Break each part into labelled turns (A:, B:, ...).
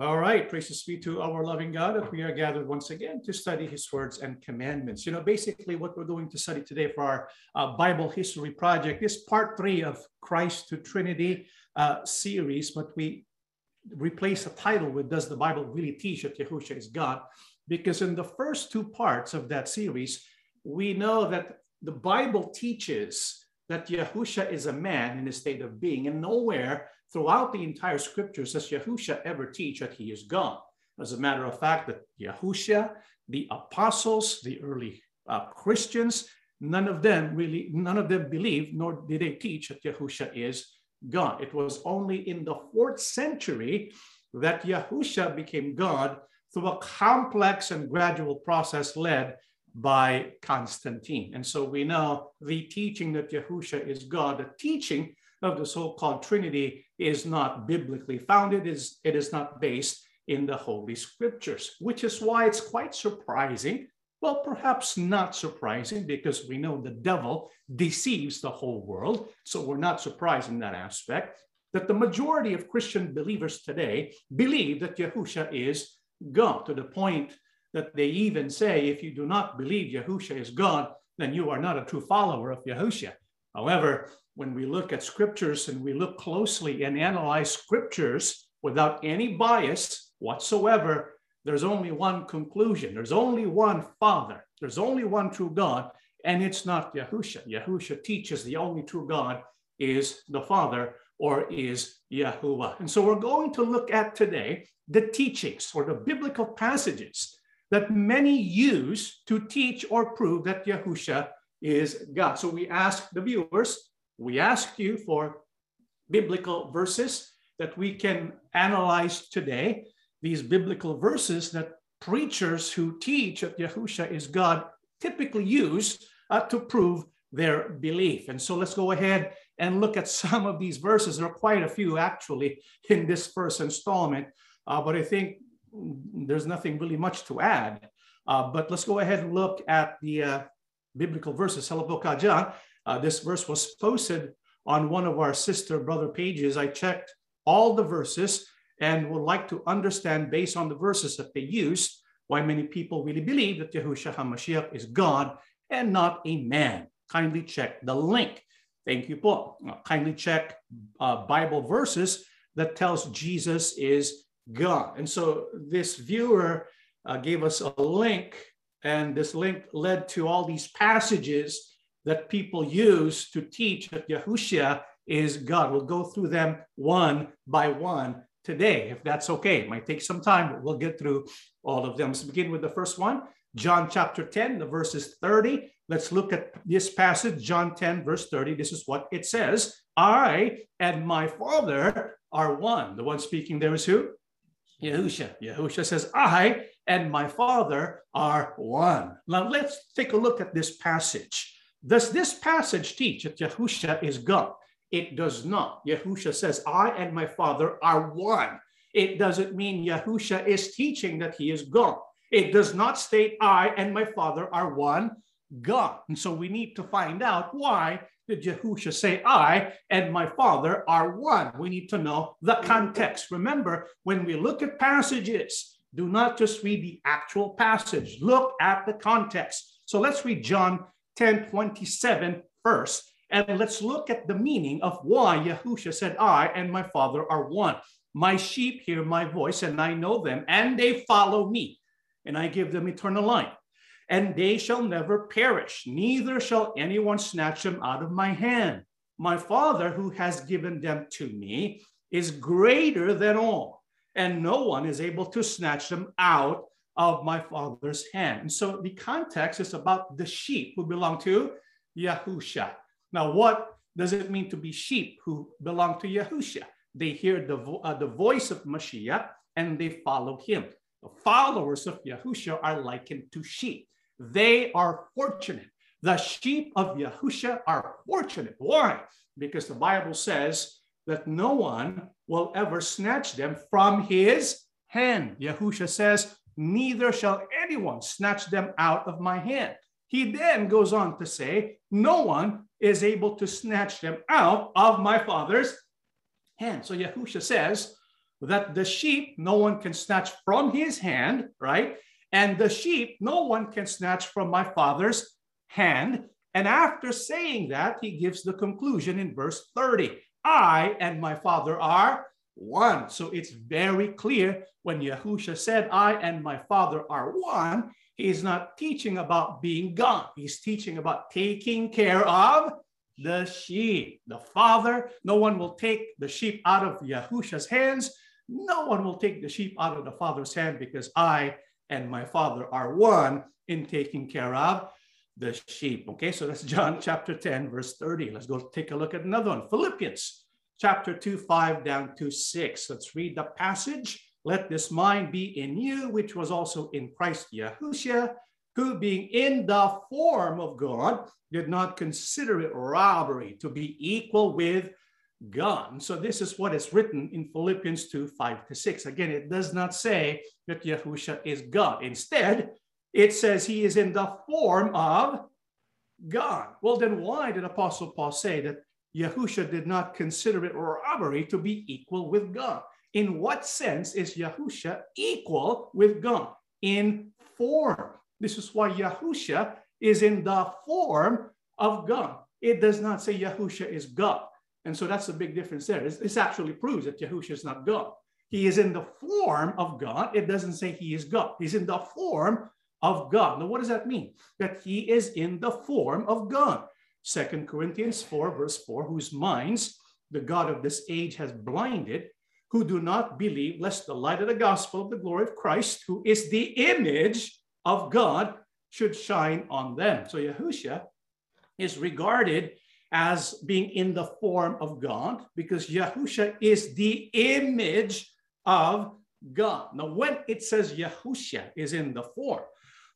A: All right, praises be to our loving God that we are gathered once again to study his words and commandments. You know, basically what we're going to study today for our uh, Bible history project is part three of Christ to Trinity uh, series, but we replace the title with Does the Bible Really Teach that Yahushua is God? Because in the first two parts of that series, we know that the Bible teaches that Yahushua is a man in a state of being, and nowhere throughout the entire scriptures does Yahushua ever teach that he is God. As a matter of fact, that Yahushua, the apostles, the early uh, Christians, none of them really, none of them believed, nor did they teach that Yahushua is God. It was only in the fourth century that Yahushua became God through a complex and gradual process led by Constantine. And so we know the teaching that Yahushua is God, the teaching of the so-called Trinity is not biblically founded, is, it is not based in the Holy Scriptures, which is why it's quite surprising. Well, perhaps not surprising because we know the devil deceives the whole world. So we're not surprised in that aspect that the majority of Christian believers today believe that Yahusha is God to the point that they even say, if you do not believe Yahusha is God, then you are not a true follower of Yahusha. However, when we look at scriptures and we look closely and analyze scriptures without any bias whatsoever, there's only one conclusion. There's only one Father. There's only one true God, and it's not Yahusha. Yahusha teaches the only true God is the Father or is Yahuwah. And so we're going to look at today the teachings or the biblical passages that many use to teach or prove that Yahusha is God. So we ask the viewers, we ask you for biblical verses that we can analyze today, these biblical verses that preachers who teach that Yahusha is God typically use uh, to prove their belief. And so let's go ahead and look at some of these verses. There are quite a few actually in this first installment, uh, but I think there's nothing really much to add. Uh, but let's go ahead and look at the uh, biblical verses. Salapokajan, uh, this verse was posted on one of our sister brother pages. I checked all the verses and would like to understand based on the verses that they used why many people really believe that Yahushua HaMashiach is God and not a man. Kindly check the link. Thank you, Paul. Uh, kindly check uh, Bible verses that tells Jesus is God. And so this viewer uh, gave us a link, and this link led to all these passages that people use to teach that Yahushua is God. We'll go through them one by one today, if that's okay. It might take some time, but we'll get through all of them. Let's begin with the first one, John chapter 10, the verses 30. Let's look at this passage, John 10, verse 30. This is what it says I and my Father are one. The one speaking there is who? Yahusha. Yahusha says, I and my Father are one. Now let's take a look at this passage. Does this passage teach that Yahusha is God? It does not. Yahusha says, I and my Father are one. It doesn't mean Yahusha is teaching that he is God. It does not state, I and my Father are one God. And so we need to find out why did Yahusha say, I and my Father are one? We need to know the context. Remember, when we look at passages, do not just read the actual passage, look at the context. So let's read John 10 27 first. And let's look at the meaning of why Yahusha said, I and my Father are one. My sheep hear my voice, and I know them, and they follow me, and I give them eternal life. And they shall never perish, neither shall anyone snatch them out of my hand. My Father, who has given them to me, is greater than all, and no one is able to snatch them out of my father's hand. And so the context is about the sheep who belong to Yahusha. Now, what does it mean to be sheep who belong to Yahusha? They hear the, vo- uh, the voice of Mashiach and they follow him. The followers of Yahusha are likened to sheep. They are fortunate. The sheep of Yahusha are fortunate. Why? Because the Bible says that no one will ever snatch them from his hand. Yahusha says, neither shall anyone snatch them out of my hand. He then goes on to say, No one is able to snatch them out of my Father's hand. So Yahusha says that the sheep no one can snatch from his hand, right? And the sheep no one can snatch from my father's hand. And after saying that, he gives the conclusion in verse 30 I and my father are one. So it's very clear when Yahusha said, I and my father are one, he's not teaching about being God. He's teaching about taking care of the sheep. The father, no one will take the sheep out of Yahusha's hands. No one will take the sheep out of the father's hand because I and my father are one in taking care of the sheep. Okay, so that's John chapter 10, verse 30. Let's go take a look at another one. Philippians chapter 2, 5 down to 6. Let's read the passage. Let this mind be in you, which was also in Christ Yahushua, who being in the form of God, did not consider it robbery to be equal with God. So this is what is written in Philippians 2, 5 to 6. Again, it does not say that Yahushua is God. Instead, it says he is in the form of God. Well, then why did Apostle Paul say that Yahusha did not consider it robbery to be equal with God? In what sense is Yahusha equal with God? In form. This is why Yahusha is in the form of God. It does not say Yahusha is God. And so that's a big difference there. This, this actually proves that Yahusha is not God. He is in the form of God. It doesn't say he is God. He's in the form of God. Now, what does that mean? That he is in the form of God. Second Corinthians 4, verse 4, whose minds the God of this age has blinded, who do not believe, lest the light of the gospel of the glory of Christ, who is the image of God, should shine on them. So Yahushua is regarded as being in the form of God because Yahusha is the image of God. Now, when it says Yahusha is in the form,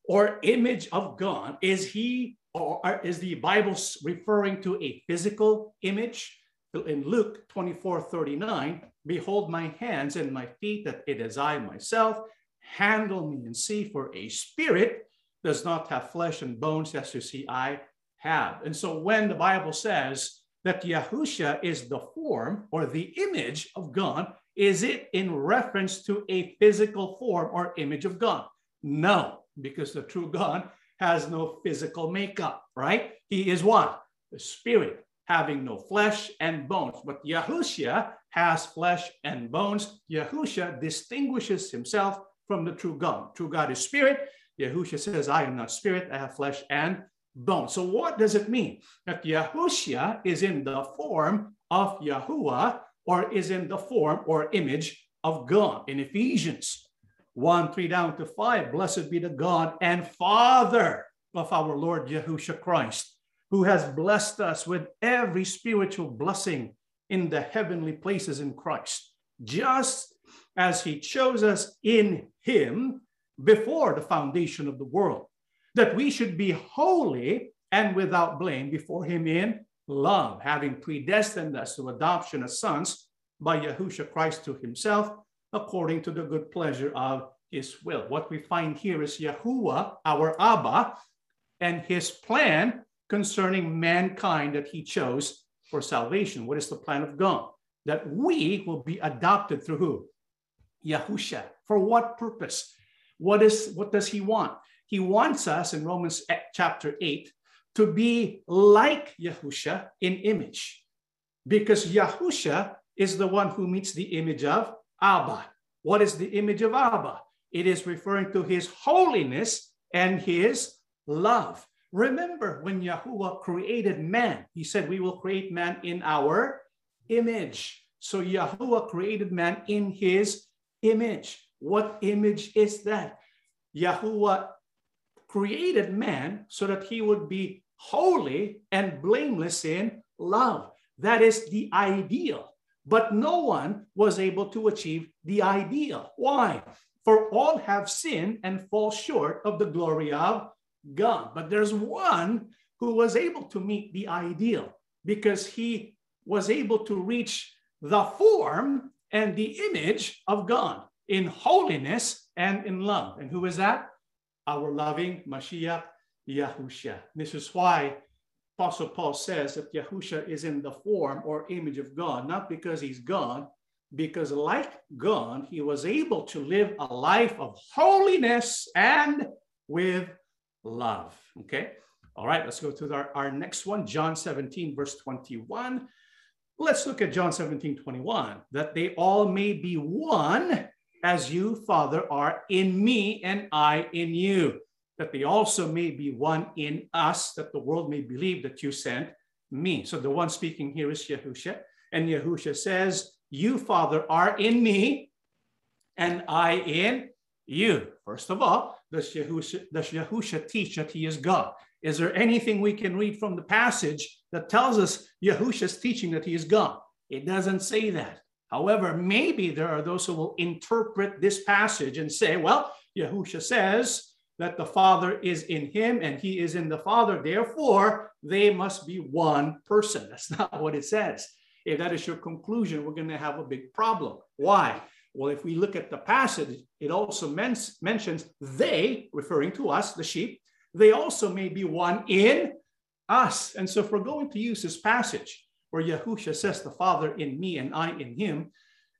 A: or image of God? Is he or is the Bible referring to a physical image? In Luke 24 39, behold my hands and my feet, that it is I myself. Handle me and see, for a spirit does not have flesh and bones, as you see I have. And so when the Bible says that Yahusha is the form or the image of God, is it in reference to a physical form or image of God? No because the true God has no physical makeup, right? He is what? The spirit having no flesh and bones. But Yahushua has flesh and bones. Yahushua distinguishes himself from the true God. True God is spirit. Yahushua says, I am not spirit, I have flesh and bone. So what does it mean? That Yahushua is in the form of Yahuwah or is in the form or image of God. In Ephesians 1 3 down to 5. Blessed be the God and Father of our Lord Yahushua Christ, who has blessed us with every spiritual blessing in the heavenly places in Christ, just as he chose us in him before the foundation of the world, that we should be holy and without blame before him in love, having predestined us to adoption as sons by Yahushua Christ to himself according to the good pleasure of his will. What we find here is Yahuwah, our Abba, and his plan concerning mankind that he chose for salvation. What is the plan of God? That we will be adopted through who? Yahusha. For what purpose? What is what does he want? He wants us in Romans chapter 8 to be like Yahusha in image. Because Yahusha is the one who meets the image of Abba. What is the image of Abba? It is referring to his holiness and his love. Remember when Yahuwah created man, he said, We will create man in our image. So Yahuwah created man in his image. What image is that? Yahuwah created man so that he would be holy and blameless in love. That is the ideal. But no one was able to achieve the ideal. Why? For all have sinned and fall short of the glory of God. But there's one who was able to meet the ideal because he was able to reach the form and the image of God in holiness and in love. And who is that? Our loving Mashiach Yahusha. This is why Apostle Paul says that Yahusha is in the form or image of God, not because he's God, because, like God, he was able to live a life of holiness and with love. Okay. All right, let's go to our, our next one, John 17, verse 21. Let's look at John 17, 21. That they all may be one as you, Father, are in me and I in you. That they also may be one in us, that the world may believe that you sent me. So the one speaking here is Yahusha. And Yahusha says, You, Father, are in me and I in you. First of all, does Yahusha, does Yahusha teach that he is God? Is there anything we can read from the passage that tells us Yahusha's teaching that he is God? It doesn't say that. However, maybe there are those who will interpret this passage and say, well, Yahusha says that the Father is in him and he is in the Father. Therefore, they must be one person. That's not what it says. If that is your conclusion, we're going to have a big problem. Why? Well, if we look at the passage, it also men- mentions they, referring to us, the sheep, they also may be one in us. And so, if we're going to use this passage where Yahusha says, The Father in me and I in him,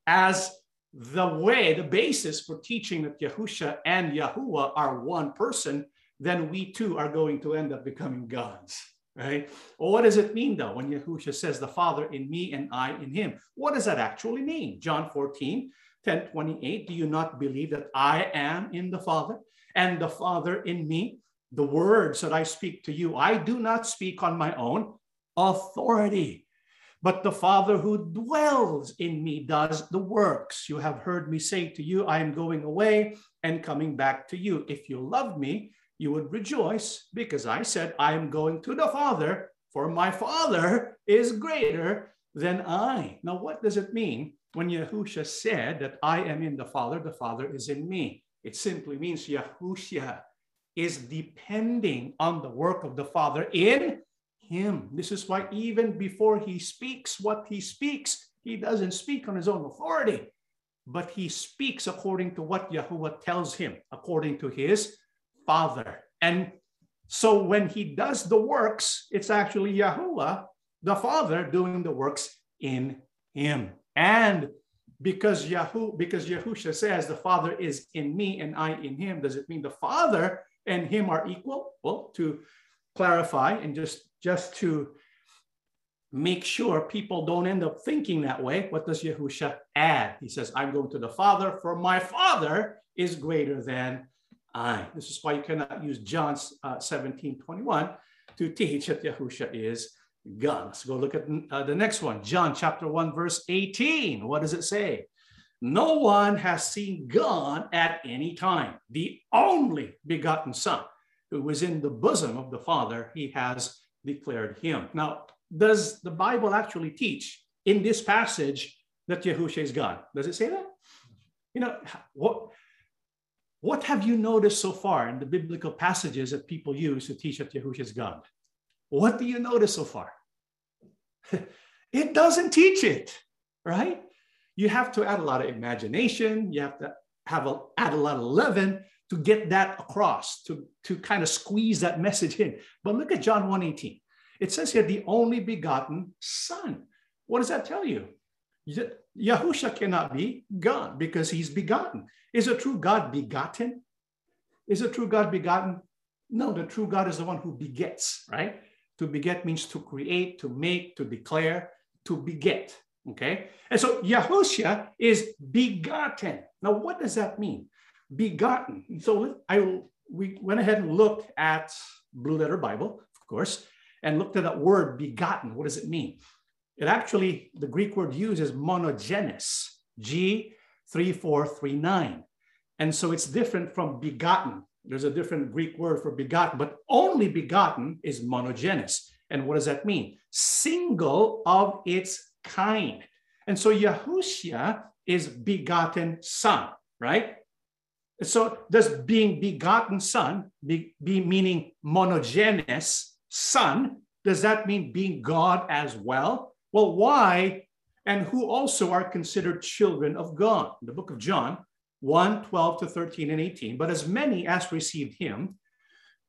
A: as the way, the basis for teaching that Yahusha and Yahuwah are one person, then we too are going to end up becoming gods, right? Well, what does it mean though when Yahusha says, The Father in me and I in him? What does that actually mean? John 14, 10 28. Do you not believe that I am in the Father and the Father in me? the words that I speak to you, I do not speak on my own authority, but the Father who dwells in me does the works. You have heard me say to you, I am going away and coming back to you. If you loved me, you would rejoice because I said, I am going to the Father, for my Father is greater than I. Now, what does it mean when Yahusha said that I am in the Father, the Father is in me? It simply means Yahusha is depending on the work of the Father in him. This is why, even before he speaks what he speaks, he doesn't speak on his own authority, but he speaks according to what Yahuwah tells him, according to his Father. And so when he does the works, it's actually Yahuwah, the Father, doing the works in him. And because Yahu, because Yahusha says the Father is in me and I in him, does it mean the Father and him are equal? Well, to clarify and just, just to make sure people don't end up thinking that way, what does Yahusha add? He says, I'm going to the Father, for my Father is greater than I. This is why you cannot use John uh, 17, 21 to teach that Yahusha is God. Let's go look at uh, the next one, John chapter 1, verse 18. What does it say? No one has seen God at any time. The only begotten Son, who was in the bosom of the Father, he has declared him. Now, does the Bible actually teach in this passage that Yahushua is God? Does it say that? You know, what, what have you noticed so far in the biblical passages that people use to teach that Yahushua is God? What do you notice so far? it doesn't teach it, right? you have to add a lot of imagination. You have to have a, add a lot of leaven to get that across, to, to kind of squeeze that message in. But look at John 1.18. It says here, the only begotten son. What does that tell you? Yahusha cannot be God because he's begotten. Is a true God begotten? Is a true God begotten? No, the true God is the one who begets, right? To beget means to create, to make, to declare, to beget. Okay. And so Yahusha is begotten. Now, what does that mean? Begotten. So I we went ahead and looked at Blue Letter Bible, of course, and looked at that word begotten. What does it mean? It actually, the Greek word used is monogenes, G3439. And so it's different from begotten. There's a different Greek word for begotten, but only begotten is monogenes. And what does that mean? Single of its kind. And so Yahushua is begotten son, right? So does being begotten son be, be meaning monogenes son? Does that mean being God as well? Well, why and who also are considered children of God? In the book of John 1 12 to 13 and 18. But as many as received him,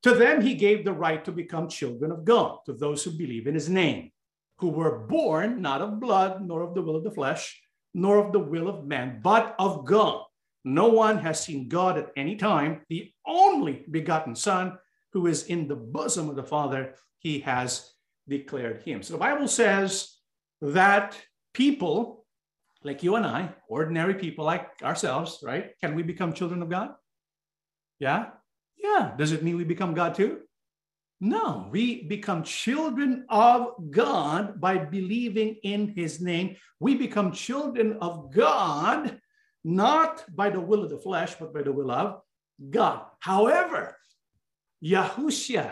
A: to them he gave the right to become children of God, to those who believe in his name who were born not of blood, nor of the will of the flesh, nor of the will of man, but of God. No one has seen God at any time. The only begotten Son, who is in the bosom of the Father, he has declared him. So the Bible says that people like you and I, ordinary people like ourselves, right? Can we become children of God? Yeah? Yeah. Does it mean we become God too? No, we become children of God by believing in his name. We become children of God not by the will of the flesh, but by the will of God. However, Yahushua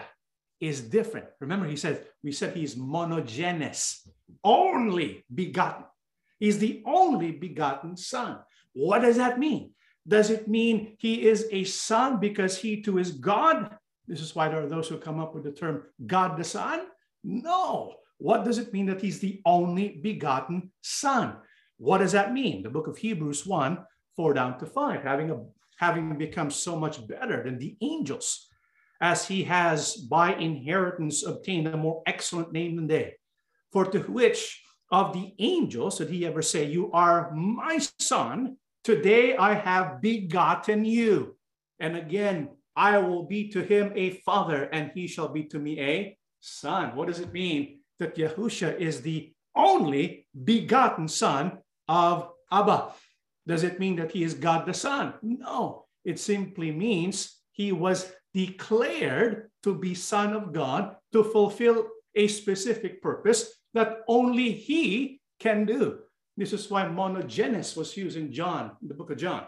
A: is different. Remember, he said, we said he's monogenes, only begotten. He's the only begotten son. What does that mean? Does it mean he is a son because he too is God? This is why there are those who come up with the term God the Son. No. What does it mean that he's the only begotten son? What does that mean? The book of Hebrews 1, 4 down to 5, having, a, having become so much better than the angels, as he has by inheritance obtained a more excellent name than they. For to which of the angels did he ever say, You are my son, today I have begotten you. And again, I will be to him a father, and he shall be to me a son. What does it mean that Yahusha is the only begotten son of Abba? Does it mean that he is God the Son? No, it simply means he was declared to be Son of God to fulfill a specific purpose that only he can do. This is why monogenes was used in John, the book of John,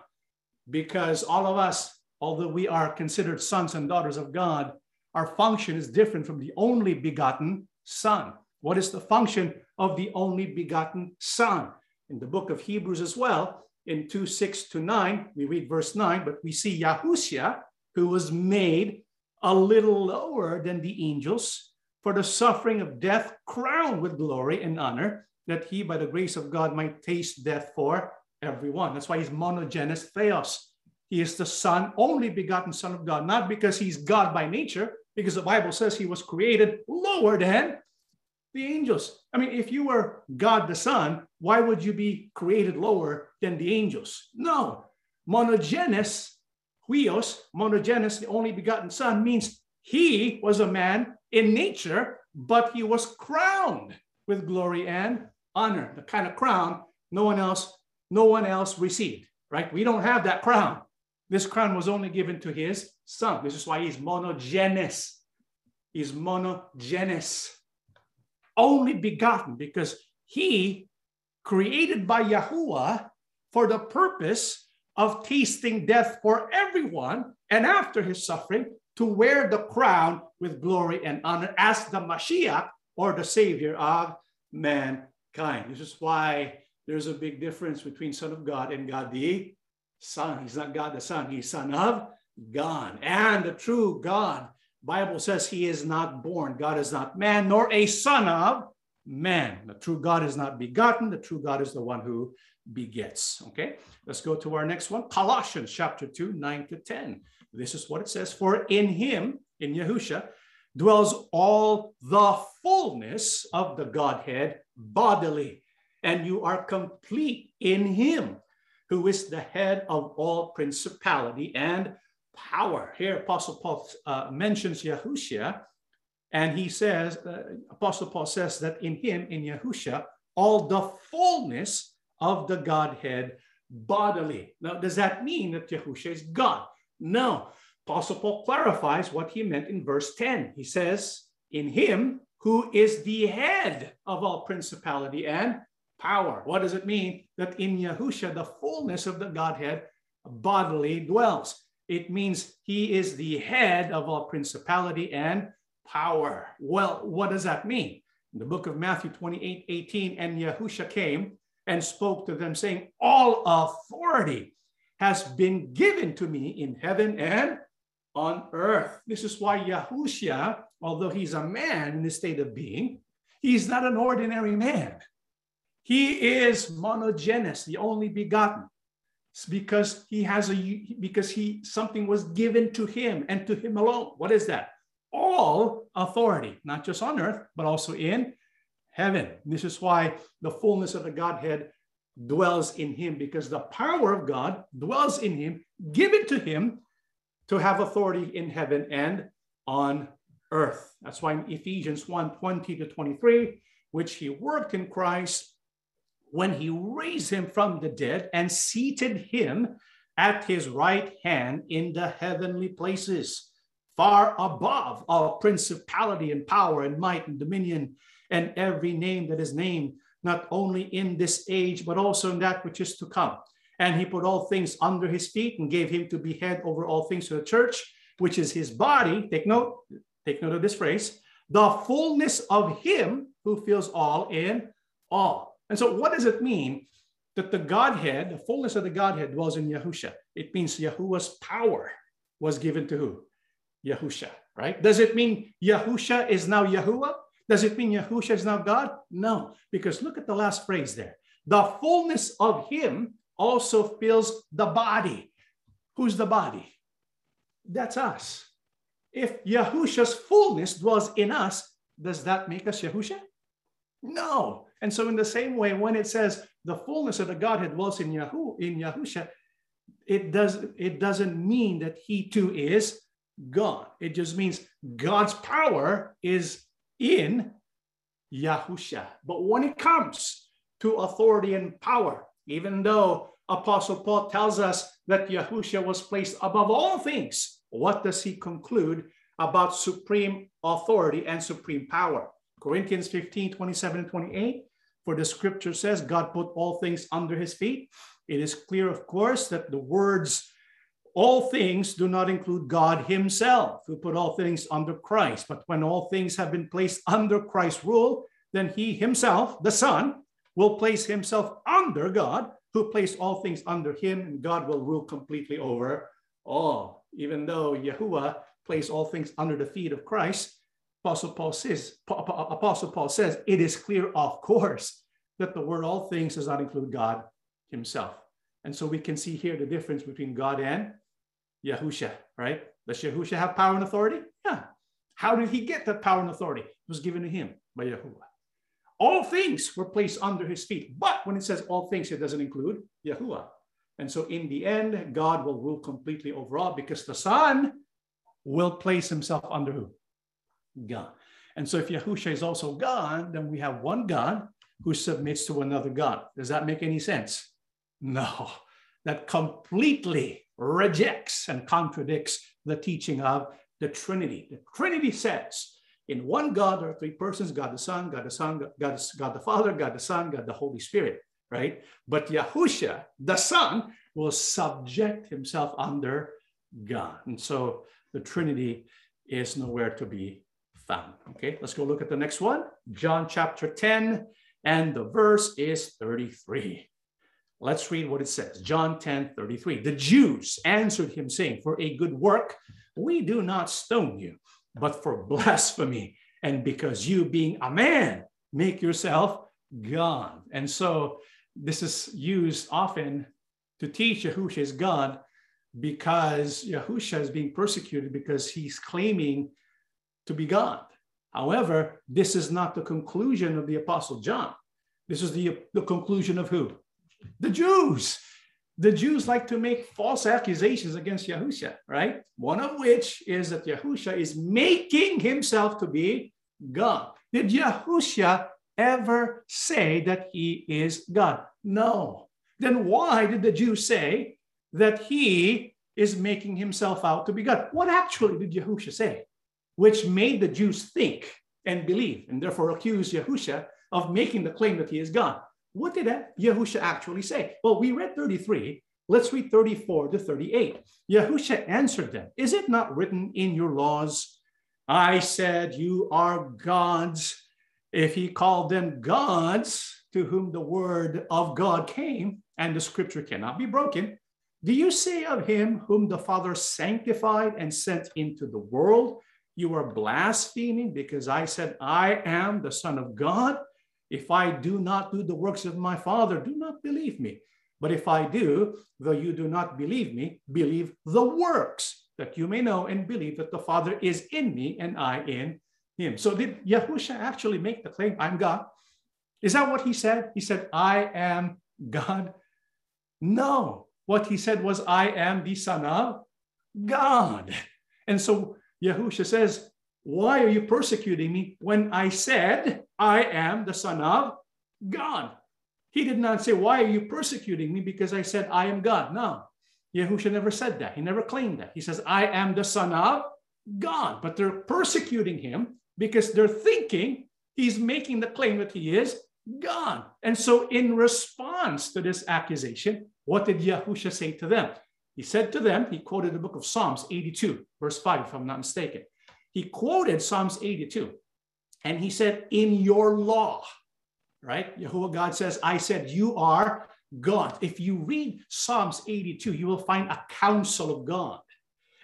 A: because all of us although we are considered sons and daughters of God, our function is different from the only begotten Son. What is the function of the only begotten Son? In the book of Hebrews as well, in 2 6 to 9, we read verse 9, but we see Yahushua, who was made a little lower than the angels for the suffering of death, crowned with glory and honor, that he, by the grace of God, might taste death for everyone. That's why he's monogenes theos. He is the Son, only begotten Son of God, not because he's God by nature, because the Bible says he was created lower than the angels. I mean, if you were God the Son, why would you be created lower than the angels? No. Monogenes, huios, monogenes, the only begotten Son, means he was a man in nature, but he was crowned with glory and honor. The kind of crown no one else, no one else received, right? We don't have that crown. This crown was only given to his son. This is why he's monogenes. He's monogenes, only begotten, because he created by Yahuwah for the purpose of tasting death for everyone, and after his suffering, to wear the crown with glory and honor as the Mashiach or the Savior of mankind. This is why there's a big difference between Son of God and God the Son. He's not God the Son. He's Son of God. And the true God, Bible says he is not born. God is not man, nor a son of man. The true God is not begotten. The true God is the one who begets. Okay, let's go to our next one. Colossians chapter 2, 9 to 10. This is what it says. For in him, in Yahusha, dwells all the fullness of the Godhead bodily, and you are complete in him who is the head of all principality and power. Here, Apostle Paul uh, mentions Yahushua, and he says, uh, Apostle Paul says that in him, in Yahushua, all the fullness of the Godhead bodily. Now, does that mean that Yahushua is God? No. Apostle Paul clarifies what he meant in verse 10. He says, in him who is the head of all principality and power. What does it mean that in Yahusha, the fullness of the Godhead bodily dwells? It means he is the head of all principality and power. Well, what does that mean? In the book of Matthew 28 18, and Yahusha came and spoke to them, saying, All authority has been given to me in heaven and on earth. This is why Yahusha, although he's a man in the state of being, he's not an ordinary man. He is monogenes, the only begotten. Because he has a because he something was given to him and to him alone. What is that? All authority, not just on earth, but also in heaven. This is why the fullness of the Godhead dwells in him because the power of God dwells in him, given to him to have authority in heaven and on earth. That's why in Ephesians 1 20 to 23, which he worked in Christ when he raised him from the dead and seated him at his right hand in the heavenly places, far above all principality and power and might and dominion and every name that is named, not only in this age, but also in that which is to come. And he put all things under his feet and gave him to be head over all things to the church, which is his body. Take note, take note of this phrase the fullness of him who fills all in all. And so, what does it mean that the Godhead, the fullness of the Godhead, dwells in Yahusha? It means Yahuwah's power was given to who? Yahusha, right? Does it mean Yahusha is now Yahuwah? Does it mean Yahusha is now God? No, because look at the last phrase there. The fullness of him also fills the body. Who's the body? That's us. If Yahusha's fullness dwells in us, does that make us Yahusha? No. And so, in the same way, when it says the fullness of the Godhead dwells in Yahu in Yahusha, it does it doesn't mean that he too is God. It just means God's power is in Yahusha. But when it comes to authority and power, even though Apostle Paul tells us that Yahusha was placed above all things, what does he conclude about supreme authority and supreme power? Corinthians 15, 27 and 28. For the scripture says, God put all things under his feet. It is clear, of course, that the words all things do not include God himself, who put all things under Christ. But when all things have been placed under Christ's rule, then he himself, the Son, will place himself under God, who placed all things under him, and God will rule completely over all. Even though Yahuwah placed all things under the feet of Christ, Apostle Paul says, Apostle Paul says, it is clear, of course, that the word all things does not include God himself. And so we can see here the difference between God and Yahusha, right? Does Yahusha have power and authority? Yeah. How did he get that power and authority? It was given to him by Yahuwah. All things were placed under his feet. But when it says all things, it doesn't include Yahuwah. And so in the end, God will rule completely over all because the Son will place himself under who? God. And so if Yahusha is also God, then we have one God who submits to another God. Does that make any sense? No, that completely rejects and contradicts the teaching of the Trinity. The Trinity says, in one God there are three persons God the Son, God the Son, God, God the Father, God the Son, God the Holy Spirit, right? But Yahusha, the Son, will subject himself under God. And so the Trinity is nowhere to be found. Okay, let's go look at the next one. John chapter 10, and the verse is 33. Let's read what it says. John 10 33. The Jews answered him, saying, For a good work, we do not stone you, but for blasphemy, and because you, being a man, make yourself God. And so this is used often to teach Yahusha is God because Yahusha is being persecuted because he's claiming to be God. However, this is not the conclusion of the Apostle John. This is the, the conclusion of who? The Jews. The Jews like to make false accusations against Yahusha, right? One of which is that Yahusha is making himself to be God. Did Yahusha ever say that he is God? No. Then why did the Jews say that he is making himself out to be God? What actually did Yahusha say? Which made the Jews think and believe, and therefore accuse Yahusha of making the claim that he is God. What did Yahusha actually say? Well, we read 33. Let's read 34 to 38. Yahusha answered them, Is it not written in your laws? I said, You are gods. If he called them gods, to whom the word of God came, and the scripture cannot be broken, do you say of him whom the Father sanctified and sent into the world, You are blaspheming because I said, I am the Son of God? If I do not do the works of my Father, do not believe me. But if I do, though you do not believe me, believe the works, that you may know and believe that the Father is in me and I in him. So did Yahusha actually make the claim, I'm God? Is that what he said? He said, I am God? No. What he said was, I am the Son of God. And so Yahusha says, Why are you persecuting me when I said I am the Son of God? He did not say, Why are you persecuting me? Because I said I am God. No. Yahusha never said that. He never claimed that. He says, I am the Son of God. But they're persecuting him because they're thinking he's making the claim that he is God. And so, in response to this accusation, what did Yahusha say to them? He said to them, he quoted the book of Psalms 82, verse 5, if I'm not mistaken. He quoted Psalms 82, and he said, In your law, right? Yahuwah God says, I said, You are God. If you read Psalms 82, you will find a council of God.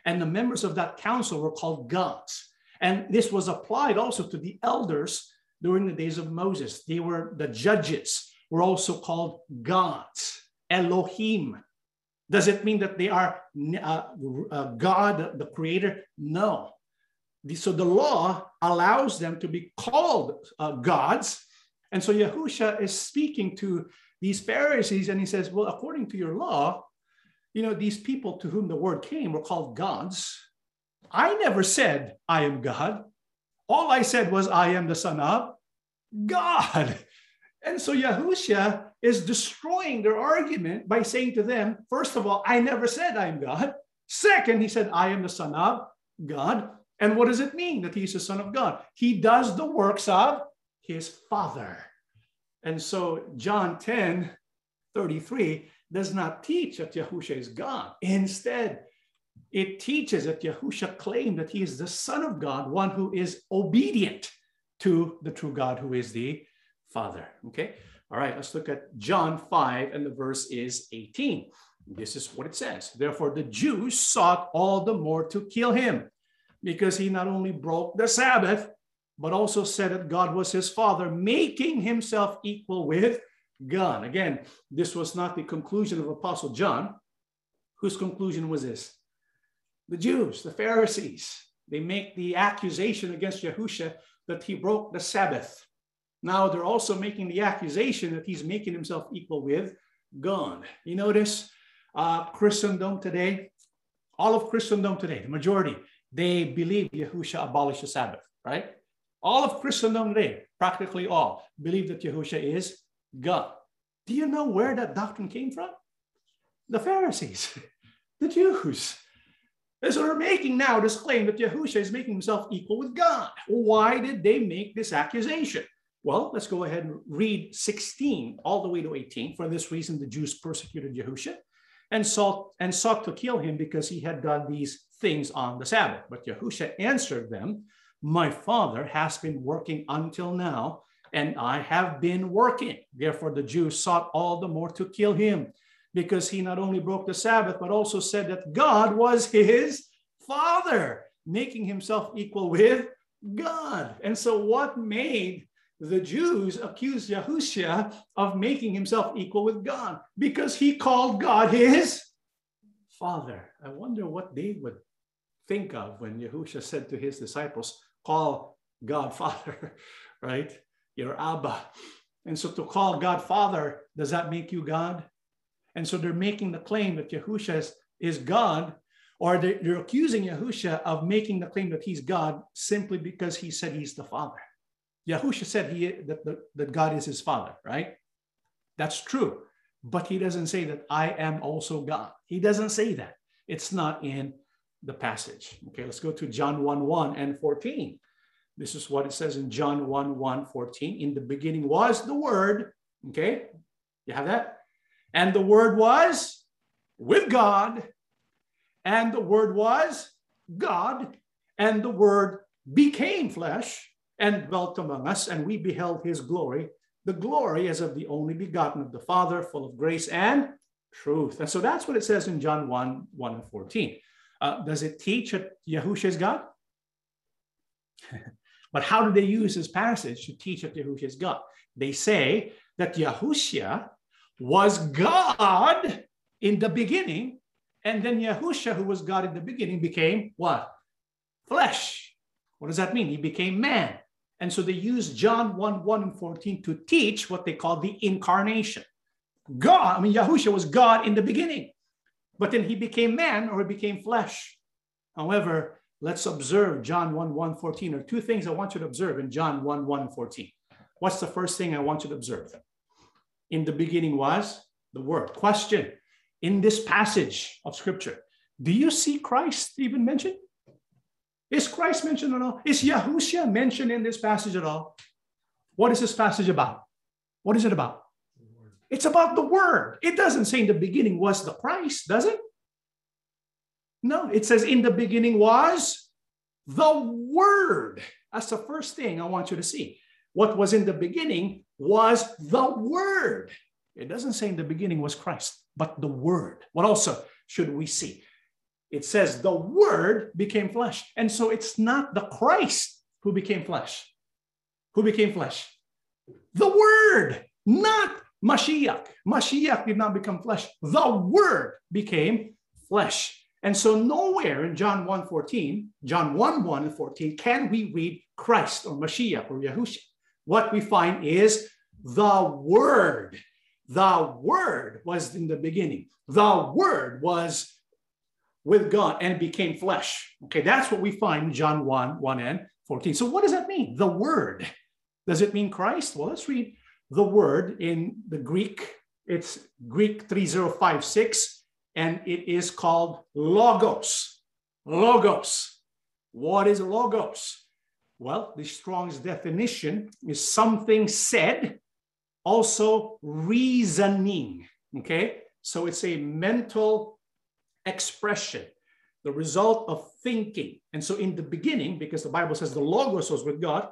A: And the members of that council were called gods. And this was applied also to the elders during the days of Moses. They were the judges, were also called gods, Elohim. Does it mean that they are uh, uh, God, the creator? No. So the law allows them to be called uh, gods. And so Yahusha is speaking to these Pharisees and he says, Well, according to your law, you know, these people to whom the word came were called gods. I never said, I am God. All I said was, I am the Son of God. And so Yahusha is destroying their argument by saying to them, first of all, I never said I am God. Second, he said, I am the Son of God. And what does it mean that he's the Son of God? He does the works of his Father. And so John 10 33 does not teach that Yahusha is God. Instead, it teaches that Yahusha claimed that he is the Son of God, one who is obedient to the true God who is the Father. Okay. All right, let's look at John 5, and the verse is 18. This is what it says. Therefore, the Jews sought all the more to kill him because he not only broke the Sabbath, but also said that God was his father, making himself equal with God. Again, this was not the conclusion of Apostle John. Whose conclusion was this? The Jews, the Pharisees. They make the accusation against Yahusha that he broke the Sabbath. Now they're also making the accusation that he's making himself equal with God. You notice uh, Christendom today, all of Christendom today, the majority, they believe Yahusha abolished the Sabbath, right? All of Christendom today, practically all, believe that Yahusha is God. Do you know where that doctrine came from? The Pharisees, the Jews. And so they're making now this claim that Yahusha is making himself equal with God. Why did they make this accusation? Well, let's go ahead and read 16 all the way to 18. For this reason, the Jews persecuted Yahusha and sought, and sought to kill him because he had done these things on the Sabbath. But Yahusha answered them, My father has been working until now, and I have been working. Therefore, the Jews sought all the more to kill him because he not only broke the Sabbath, but also said that God was his father, making himself equal with God. And so, what made the Jews accused Yahushua of making himself equal with God because he called God his father. I wonder what they would think of when Yahushua said to his disciples, Call God Father, right? Your Abba. And so to call God Father, does that make you God? And so they're making the claim that Yahushua is, is God, or they're, they're accusing Yahushua of making the claim that he's God simply because he said he's the Father. Yahusha said he, that, that, that God is his father, right? That's true. But he doesn't say that I am also God. He doesn't say that. It's not in the passage. Okay, let's go to John 1 1 and 14. This is what it says in John 1 1 14. In the beginning was the Word. Okay, you have that? And the Word was with God, and the Word was God, and the Word became flesh and dwelt among us, and we beheld his glory, the glory as of the only begotten of the Father, full of grace and truth. And so that's what it says in John 1 1 and 14. Uh, does it teach that Yahushua is God? but how do they use this passage to teach that Yahushua is God? They say that Yahushua was God in the beginning, and then Yahushua, who was God in the beginning, became what? Flesh. What does that mean? He became man. And so they use John 1 1 and 14 to teach what they call the incarnation. God, I mean, Yahusha was God in the beginning, but then he became man or he became flesh. However, let's observe John 1 1 14. There are two things I want you to observe in John 1 1 14. What's the first thing I want you to observe? In the beginning was the Word. Question In this passage of Scripture, do you see Christ even mentioned? Is Christ mentioned at all? Is Yahushua mentioned in this passage at all? What is this passage about? What is it about? It's about the Word. It doesn't say in the beginning was the Christ, does it? No, it says in the beginning was the Word. That's the first thing I want you to see. What was in the beginning was the Word. It doesn't say in the beginning was Christ, but the Word. What also should we see? It says the Word became flesh. And so it's not the Christ who became flesh. Who became flesh? The Word, not Mashiach. Mashiach did not become flesh. The Word became flesh. And so nowhere in John 1 14, John 1 1 and 14, can we read Christ or Mashiach or Yahushua. What we find is the Word. The Word was in the beginning. The Word was with God and became flesh. Okay, that's what we find in John 1 1 and 14. So, what does that mean? The Word. Does it mean Christ? Well, let's read the word in the Greek. It's Greek 3056, and it is called logos. Logos. What is logos? Well, the Strong's definition is something said, also reasoning. Okay, so it's a mental expression, the result of thinking. And so, in the beginning, because the Bible says the Logos was with God,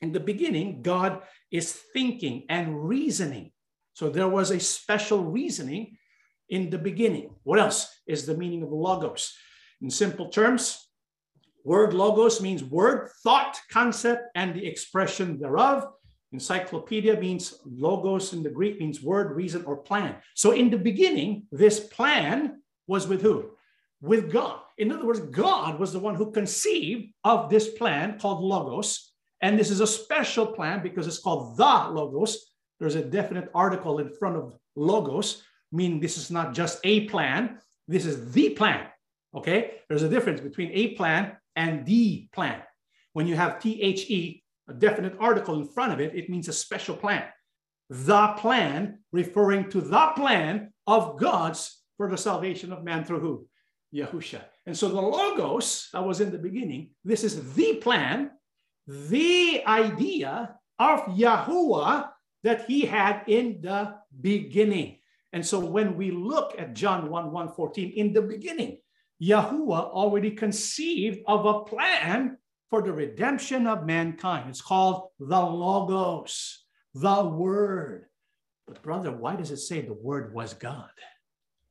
A: in the beginning, God is thinking and reasoning. So there was a special reasoning in the beginning. What else is the meaning of logos? In simple terms, word logos means word, thought, concept, and the expression thereof. Encyclopedia means logos in the Greek means word, reason, or plan. So in the beginning, this plan was with who? With God. In other words, God was the one who conceived of this plan called logos and this is a special plan because it's called the Logos. There's a definite article in front of Logos, meaning this is not just a plan, this is the plan. Okay? There's a difference between a plan and the plan. When you have THE, a definite article in front of it, it means a special plan. The plan, referring to the plan of God's for the salvation of man through who? Yahusha. And so the Logos that was in the beginning, this is the plan the idea of Yahuwah that he had in the beginning. And so when we look at John 1 1 14, in the beginning, Yahuwah already conceived of a plan for the redemption of mankind. It's called the Logos, the Word. But, brother, why does it say the Word was God?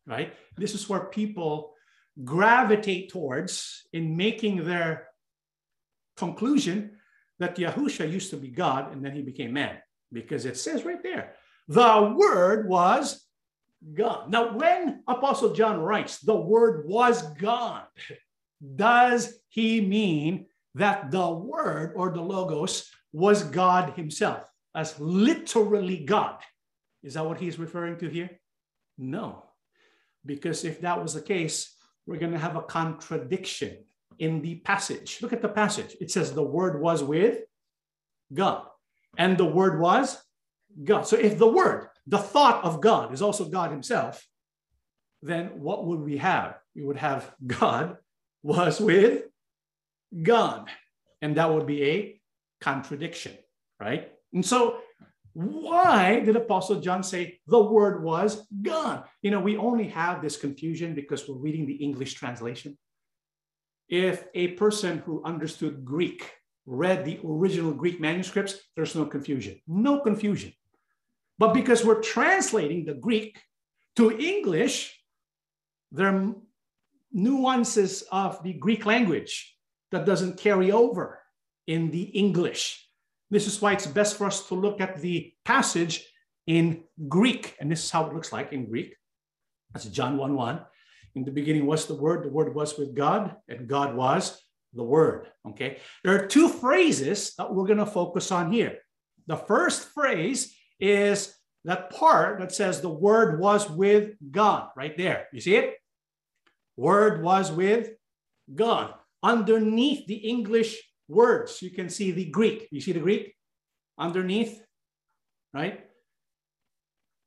A: Right? This is where people gravitate towards in making their conclusion that Yahusha used to be God and then he became man because it says right there, the word was God. Now, when Apostle John writes, the word was God, does he mean that the word or the logos was God himself, as literally God? Is that what he's referring to here? No, because if that was the case, we're going to have a contradiction in the passage. Look at the passage. It says the word was with God, and the word was God. So if the word, the thought of God, is also God Himself, then what would we have? We would have God was with God, and that would be a contradiction, right? And so why did Apostle John say the word was God? You know, we only have this confusion because we're reading the English translation if a person who understood Greek read the original Greek manuscripts, there's no confusion. No confusion. But because we're translating the Greek to English, there are nuances of the Greek language that doesn't carry over in the English. This is why it's best for us to look at the passage in Greek. And this is how it looks like in Greek. That's John 1 1. In the beginning was the Word, the Word was with God, and God was the Word. Okay. There are two phrases that we're going to focus on here. The first phrase is that part that says the word was with God, right there. You see it? Word was with God. Underneath the English words, you can see the Greek. You see the Greek underneath, right?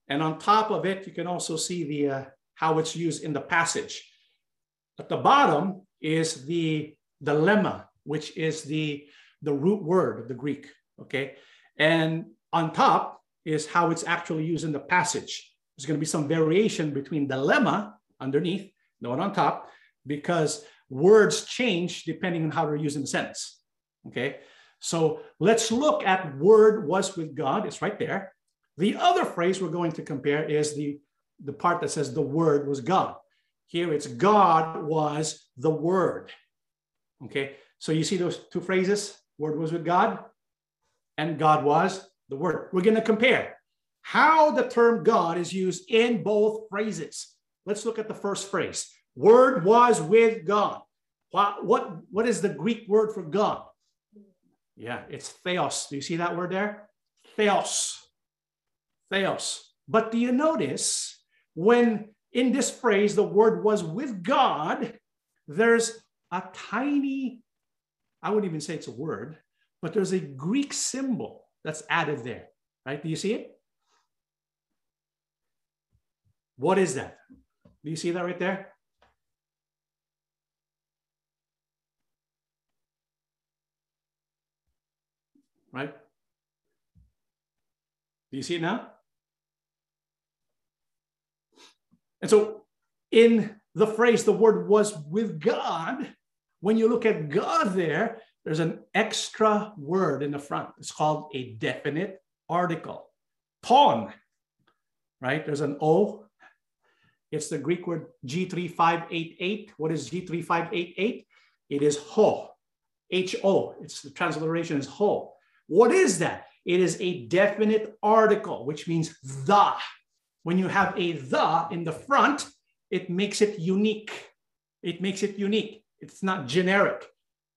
A: And on top of it, you can also see the uh, how it's used in the passage. At the bottom is the, the lemma, which is the, the root word of the Greek, okay? And on top is how it's actually used in the passage. There's going to be some variation between the lemma underneath, the one on top, because words change depending on how they're used in the sentence. Okay, so let's look at word was with God. It's right there. The other phrase we're going to compare is the, the part that says the word was God. Here it's God was the word. Okay, so you see those two phrases word was with God and God was the word. We're going to compare how the term God is used in both phrases. Let's look at the first phrase word was with God. What, what, what is the Greek word for God? Yeah, it's theos. Do you see that word there? Theos. Theos. But do you notice when in this phrase the word was with God, there's a tiny, I wouldn't even say it's a word, but there's a Greek symbol that's added there, right? Do you see it? What is that? Do you see that right there? Right? Do you see it now? And so in the phrase, the word was with God, when you look at God there, there's an extra word in the front. It's called a definite article. Ton, right? There's an O. It's the Greek word G3588. What is G3588? It is ho, H-O. It's the transliteration is ho. What is that? It is a definite article, which means the. When you have a the in the front, it makes it unique. It makes it unique. It's not generic.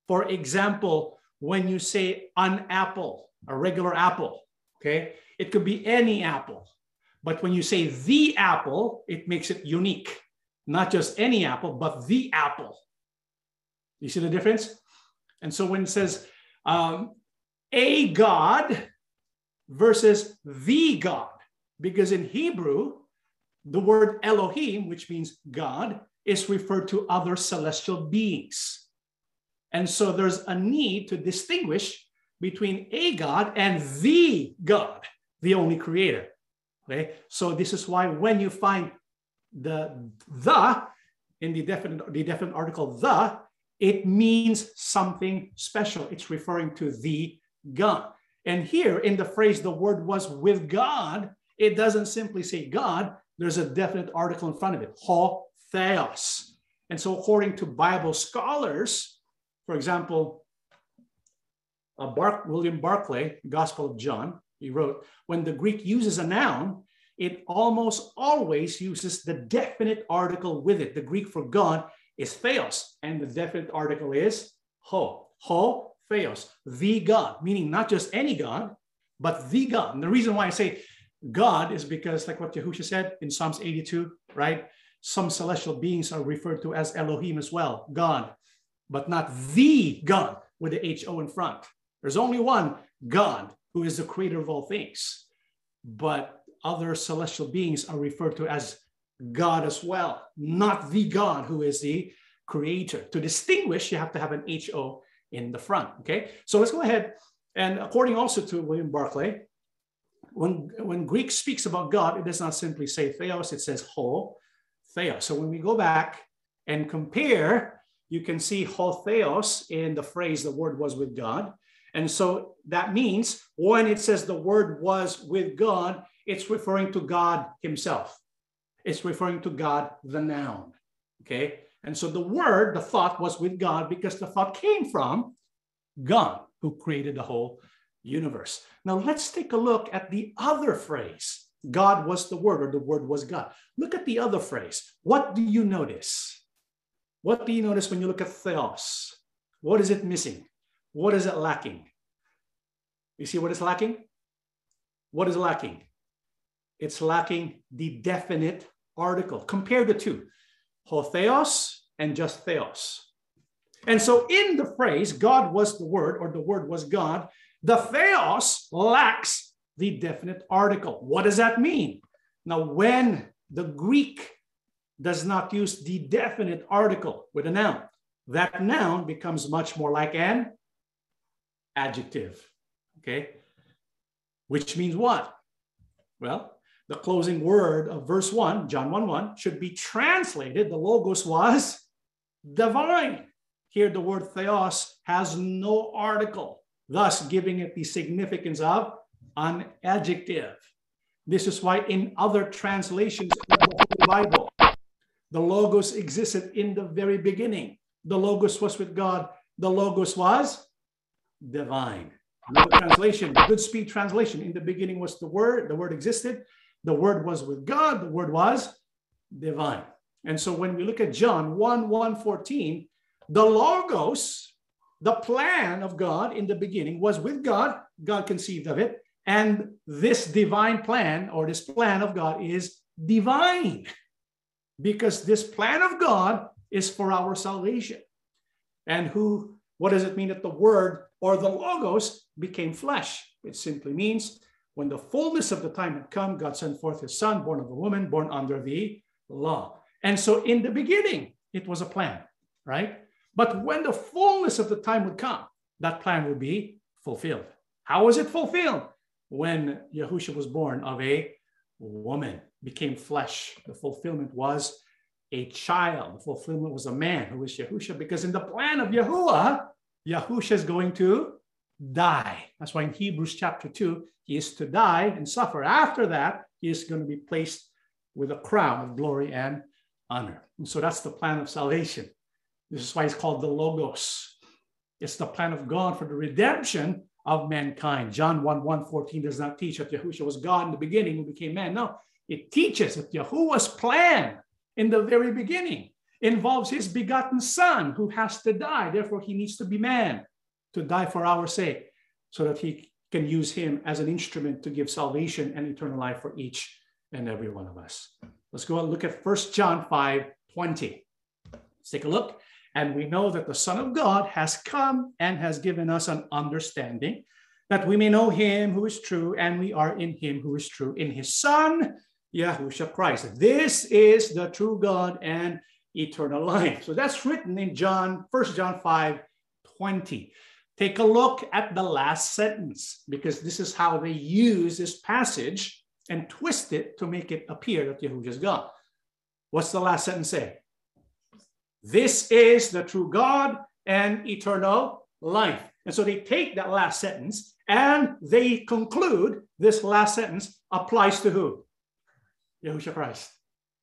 A: For example, when you say an apple, a regular apple, okay, it could be any apple. But when you say the apple, it makes it unique. Not just any apple, but the apple. You see the difference? And so when it says um, a God versus the God, because in Hebrew, the word Elohim, which means God, is referred to other celestial beings. And so there's a need to distinguish between a God and the God, the only creator. Okay. So this is why when you find the the in the definite the definite article the, it means something special. It's referring to the God. And here in the phrase the word was with God, it doesn't simply say God, there's a definite article in front of it, ho theos. And so according to Bible scholars, for example, uh, Bar- William Barclay, Gospel of John, he wrote, when the Greek uses a noun, it almost always uses the definite article with it. The Greek for God is theos, and the definite article is ho. Ho, theos, the God, meaning not just any God, but the God. And the reason why I say God is because, like what Yahusha said in Psalms 82, right? Some celestial beings are referred to as Elohim as well, God but not the God with the H O in front. There's only one God who is the creator of all things, but other celestial beings are referred to as God as well, not the God who is the creator. To distinguish, you have to have an H O in the front. Okay, so let's go ahead. And according also to William Barclay, when, when Greek speaks about God, it does not simply say theos, it says ho, theos. So when we go back and compare you can see ho theos in the phrase the word was with God. And so that means when it says the word was with God, it's referring to God himself. It's referring to God, the noun. Okay. And so the word, the thought was with God because the thought came from God who created the whole universe. Now let's take a look at the other phrase. God was the word or the word was God. Look at the other phrase. What do you notice? What do you notice when you look at theos? What is it missing? What is it lacking? You see what is lacking? What is lacking? it's lacking the definite article. Compare the two, hotheos and just theos. And so in the phrase, God was the word, or the word was God, the theos lacks the definite article. What does that mean? Now, when the Greek does not use the definite article with a noun, that noun becomes much more like an adjective. Okay. Which means what? Well, the closing word of verse 1, John 1 1, should be translated. The Logos was divine. Here, the word theos has no article, thus giving it the significance of an adjective. This is why in other translations of the Bible, the Logos existed in the very beginning. The Logos was with God. The Logos was divine. Another translation, Goodspeed translation. In the beginning was the Word. The Word existed. The Word was with God. The Word was divine. And so when we look at John 1 1 14, the Logos, the plan of God in the beginning was with God. God conceived of it. And this divine plan or this plan of God is divine because this plan of God is for our salvation. And who, what does it mean that the word or the logos became flesh? It simply means when the fullness of the time had come, God sent forth his son, born of a woman, born under the law. And so in the beginning, it was a plan, right? But when the fullness of the time would come, that plan would be fulfilled. How was it fulfilled? When Yahusha was born of a woman, became flesh. The fulfillment was a child. The fulfillment was a man who was Yahusha, because in the plan of Yahuwah, Yahusha is going to die. That's why in Hebrews chapter 2, he is to die and suffer. After that, he is going to be placed with a crown of glory and honor. And so that's the plan of salvation. This is why it's called the Logos. It's the plan of God for the redemption of mankind. John 1 1 14 does not teach that Yahushua was God in the beginning who became man. No, it teaches that Yahuwah's plan in the very beginning involves his begotten son who has to die. Therefore, he needs to be man to die for our sake so that he can use him as an instrument to give salvation and eternal life for each and every one of us. Let's go and look at 1 John 5 20. Let's take a look. And we know that the Son of God has come and has given us an understanding that we may know him who is true, and we are in him who is true, in his Son, Yahushua Christ. This is the true God and eternal life. So that's written in John, First John 5 20. Take a look at the last sentence because this is how they use this passage and twist it to make it appear that Yahushua is God. What's the last sentence say? This is the true God and eternal life. And so they take that last sentence and they conclude this last sentence applies to who? Yahushua Christ.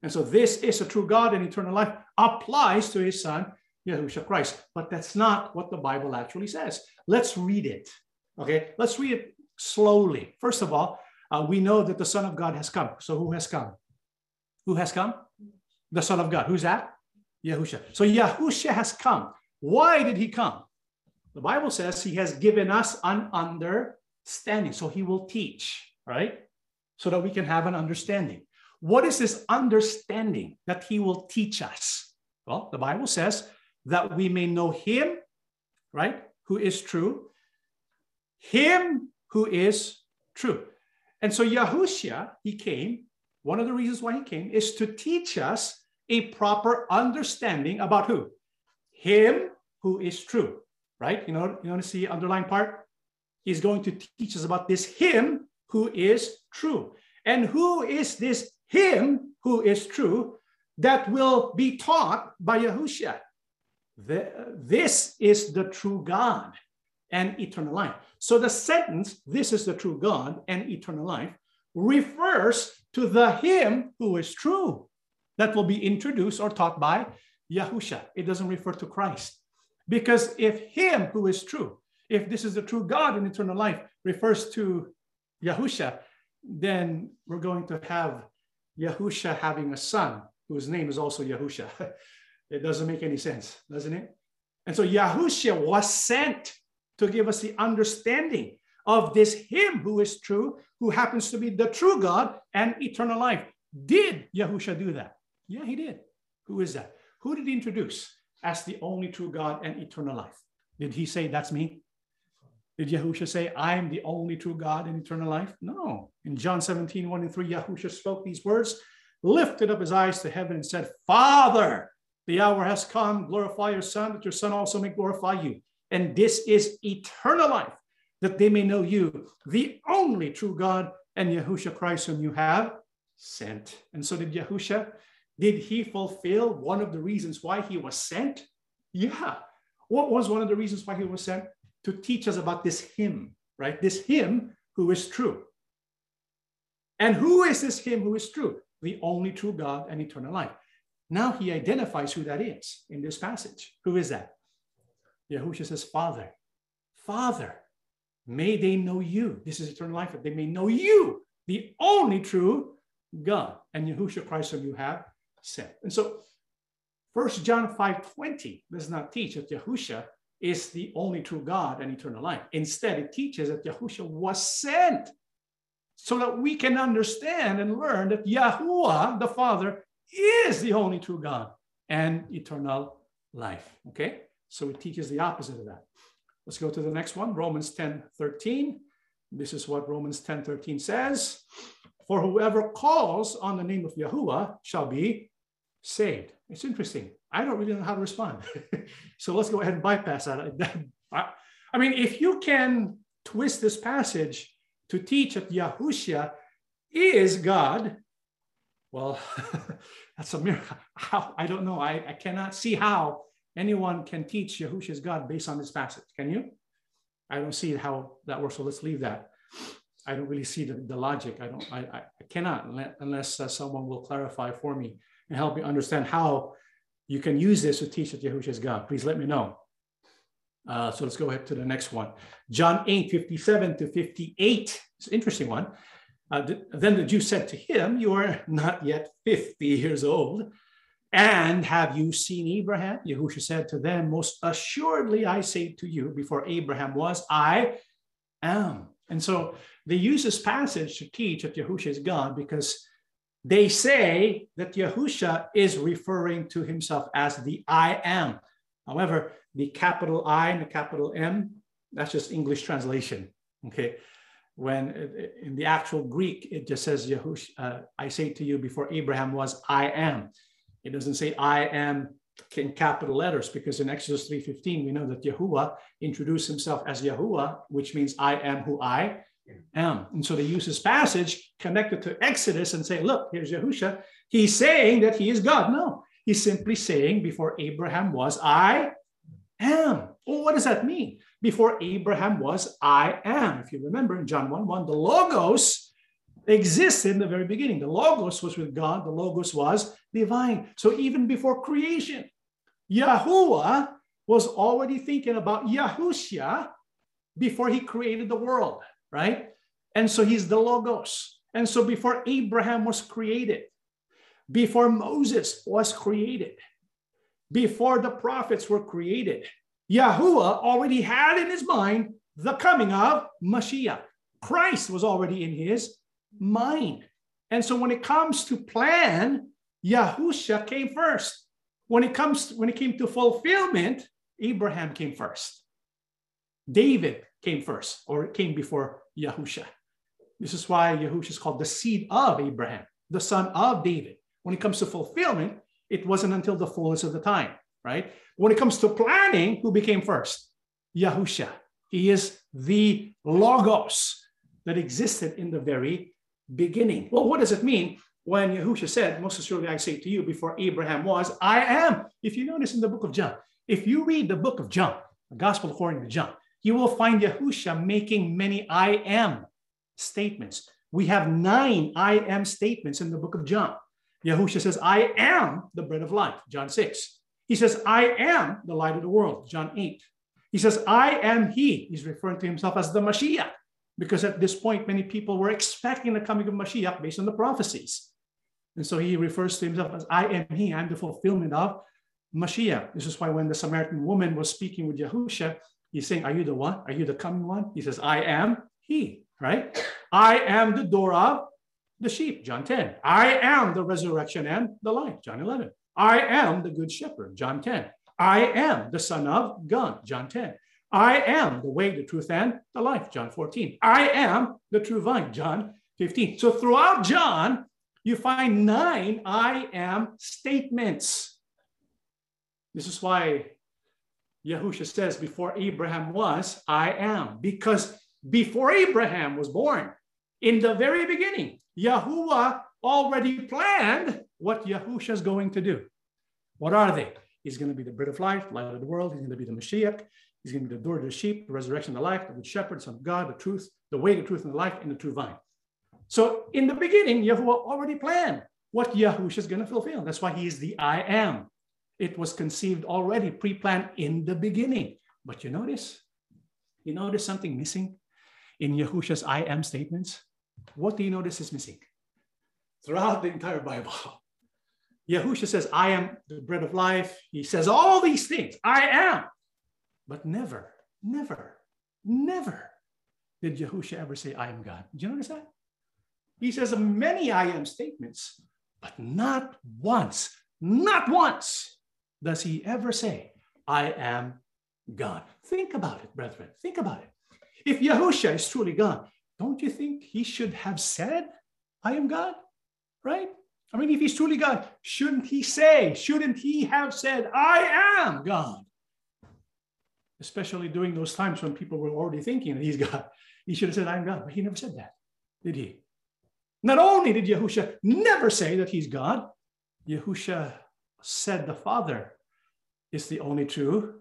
A: And so this is a true God and eternal life applies to his son, Yahushua Christ. But that's not what the Bible actually says. Let's read it. Okay, let's read it slowly. First of all, uh, we know that the Son of God has come. So who has come? Who has come? The Son of God. Who's that? Yahushua. So Yahushua has come. Why did he come? The Bible says he has given us an understanding. So he will teach, right? So that we can have an understanding. What is this understanding that he will teach us? Well, the Bible says that we may know him, right? Who is true, him who is true. And so Yahushua, he came. One of the reasons why he came is to teach us a proper understanding about who? Him who is true, right? You know, you want to see underlying part? He's going to teach us about this him who is true. And who is this him who is true that will be taught by Yahushua. The, this is the true God and eternal life. So the sentence, this is the true God and eternal life, refers to the him who is true that will be introduced or taught by Yahusha. It doesn't refer to Christ. Because if him who is true, if this is the true God and eternal life refers to Yahusha, then we're going to have Yahusha having a son whose name is also Yahusha. it doesn't make any sense, doesn't it? And so Yahusha was sent to give us the understanding of this Him who is true, who happens to be the true God and eternal life. Did Yahusha do that? Yeah, he did. Who is that? Who did he introduce as the only true God and eternal life? Did he say, That's me? Did Yahusha say, I am the only true God and eternal life? No. In John 17, 1 and 3, Yahusha spoke these words, lifted up his eyes to heaven, and said, Father, the hour has come, glorify your Son, that your Son also may glorify you. And this is eternal life, that they may know you, the only true God, and Yahusha Christ, whom you have sent. And so did Yahusha. Did he fulfill one of the reasons why he was sent? Yeah. What was one of the reasons why he was sent? To teach us about this him, right? This him who is true. And who is this him who is true? The only true God and eternal life. Now he identifies who that is in this passage. Who is that? Yahushua says, Father, Father, may they know you. This is eternal life, that they may know you, the only true God, and Yahushua Christ whom you have sent. And so First John 5 20 does not teach that Yahushua is the only true God and eternal life. Instead, it teaches that Yahushua was sent so that we can understand and learn that Yahuwah, the Father, is the only true God and eternal life. Okay? So it teaches the opposite of that. Let's go to the next one, Romans 10 13. This is what Romans 10 13 says For whoever calls on the name of Yahuwah shall be saved. It's interesting. I don't really know how to respond. so let's go ahead and bypass that. I mean, if you can twist this passage to teach that Yahushua is God, well, that's a miracle. How? I don't know. I, I cannot see how anyone can teach Yahushua is God based on this passage. Can you? I don't see how that works. So let's leave that. I don't really see the, the logic. I don't. I, I cannot unless uh, someone will clarify for me and help me understand how you can use this to teach that Yahushua God. Please let me know. Uh, so let's go ahead to the next one. John 8, 57 to 58. It's an interesting one. Uh, then the Jew said to him, You are not yet 50 years old. And have you seen Abraham? Yahushua said to them, Most assuredly, I say to you, before Abraham was, I am. And so they use this passage to teach that Yahushua is God because they say that Yahusha is referring to himself as the I am. However, the capital I and the capital M, that's just English translation. Okay. When in the actual Greek, it just says, Yahush, uh, I say to you before Abraham was, I am. It doesn't say I am in capital letters because in Exodus 3.15, we know that Yahuwah introduced himself as Yahuwah, which means I am who I am. And so they use this passage connected to Exodus and say, look, here's Yahusha. He's saying that he is God. No, he's simply saying before Abraham was, I am. Well, what does that mean? Before Abraham was, I am. If you remember in John 1 1, the Logos existed in the very beginning. The Logos was with God, the Logos was divine. So even before creation, Yahuwah was already thinking about Yahushua before he created the world right? And so he's the Logos. And so before Abraham was created, before Moses was created, before the prophets were created, Yahuwah already had in his mind the coming of Mashiach. Christ was already in his mind. And so when it comes to plan, Yahusha came first. When it comes when it came to fulfillment, Abraham came first. David came first or came before Yahusha. This is why Yahusha is called the seed of Abraham, the son of David. When it comes to fulfillment, it wasn't until the fullness of the time, right? When it comes to planning, who became first? Yahusha. He is the Logos that existed in the very beginning. Well, what does it mean when Yahusha said, Most assuredly I say to you, before Abraham was, I am? If you notice in the book of John, if you read the book of John, the gospel according to John, you will find Yahusha making many I am statements. We have nine I am statements in the book of John. Yahusha says, I am the bread of life, John 6. He says, I am the light of the world, John 8. He says, I am he. He's referring to himself as the Mashiach, because at this point, many people were expecting the coming of Mashiach based on the prophecies. And so he refers to himself as I am he. I'm the fulfillment of Mashiach. This is why when the Samaritan woman was speaking with Yahusha, He's saying, Are you the one? Are you the coming one? He says, I am he, right? I am the door of the sheep, John 10. I am the resurrection and the life, John 11. I am the good shepherd, John 10. I am the son of God, John 10. I am the way, the truth, and the life, John 14. I am the true vine, John 15. So throughout John, you find nine I am statements. This is why Yahusha says, Before Abraham was, I am. Because before Abraham was born, in the very beginning, Yahuwah already planned what Yahusha is going to do. What are they? He's going to be the bread of life, light of the world. He's going to be the Mashiach. He's going to be the door to the sheep, the resurrection, of the life, the good shepherd, son of God, the truth, the way, the truth, and the life, and the true vine. So in the beginning, Yahuwah already planned what Yahusha is going to fulfill. That's why he is the I am. It was conceived already, pre-planned in the beginning. But you notice, you notice something missing in Yahusha's I am statements? What do you notice is missing? Throughout the entire Bible, Yahusha says, I am the bread of life. He says all these things, I am. But never, never, never did Yahusha ever say, I am God. Did you notice that? He says many I am statements, but not once, not once does he ever say, I am God. Think about it, brethren. Think about it. If Yahusha is truly God, don't you think he should have said, I am God? Right? I mean, if he's truly God, shouldn't he say, shouldn't he have said, I am God? Especially during those times when people were already thinking that he's God. He should have said, I'm God, but he never said that, did he? Not only did Yahusha never say that he's God, Yahusha said the Father is the only true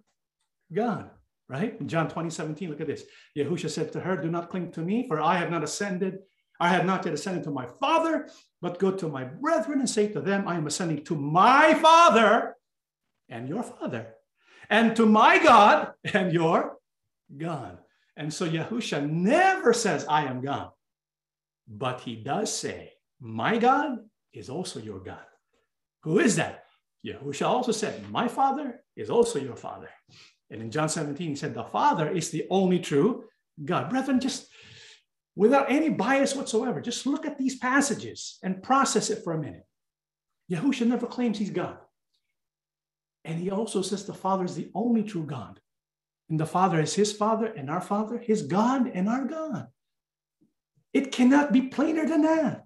A: God, right? In John 20, 17, look at this. Yahusha said to her, Do not cling to me, for I have not ascended, I have not yet ascended to my Father, but go to my brethren and say to them, I am ascending to my Father and your Father, and to my God and your God. And so Yahusha never says, I am God. But he does say, My God is also your God. Who is that? Yahushua also said, My Father is also your Father. And in John 17, he said, The Father is the only true God. Brethren, just without any bias whatsoever, just look at these passages and process it for a minute. Yahushua never claims he's God. And he also says the Father is the only true God. And the Father is his Father and our Father, his God and our God. It cannot be plainer than that.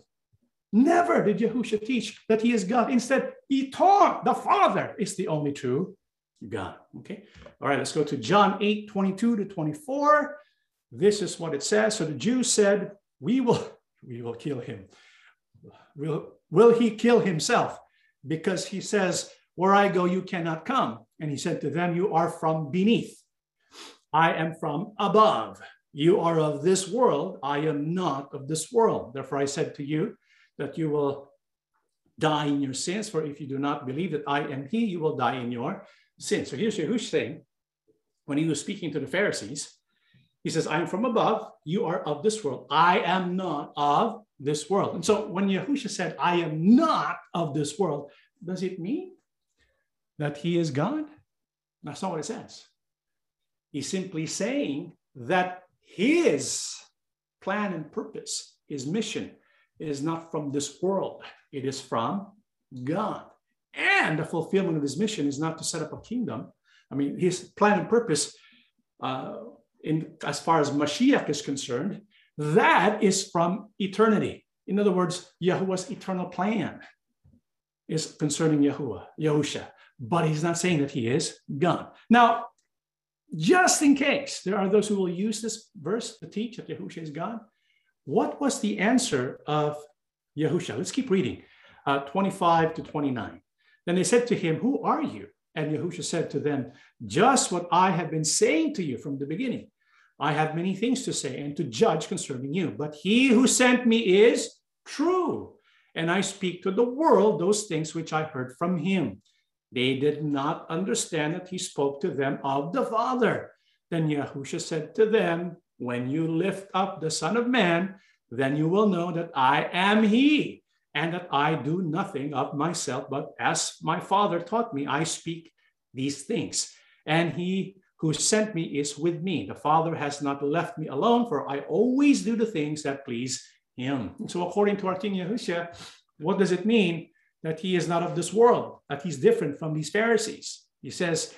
A: Never did Yahusha teach that he is God. Instead, he taught the Father is the only true God. Okay. All right, let's go to John 8, 22 to 24. This is what it says. So the Jews said, We will, we will kill him. Will, will he kill himself? Because he says, Where I go, you cannot come. And he said to them, You are from beneath. I am from above. You are of this world. I am not of this world. Therefore, I said to you that you will die in your sins. For if you do not believe that I am He, you will die in your sins. So here's Yahushua saying, when he was speaking to the Pharisees, he says, I am from above. You are of this world. I am not of this world. And so when Yahusha said, I am not of this world, does it mean that he is God? That's not what it says. He's simply saying that his plan and purpose, his mission is not from this world, it is from God. And the fulfillment of his mission is not to set up a kingdom. I mean, his plan and purpose, uh, in as far as Mashiach is concerned, that is from eternity. In other words, Yahuwah's eternal plan is concerning Yahuwah, Yahusha, but he's not saying that he is God. Now, just in case there are those who will use this verse to teach that Yahusha is God, what was the answer of Yahusha? Let's keep reading, uh, 25 to 29. Then they said to him, Who are you? And Yahusha said to them, Just what I have been saying to you from the beginning. I have many things to say and to judge concerning you, but he who sent me is true. And I speak to the world those things which I heard from him. They did not understand that he spoke to them of the Father. Then Yahusha said to them, When you lift up the Son of Man, then you will know that I am he, and that I do nothing of myself, but as my Father taught me, I speak these things. And he who sent me is with me. The Father has not left me alone, for I always do the things that please him. So, according to our King Yahushua, what does it mean that he is not of this world, that he's different from these Pharisees? He says,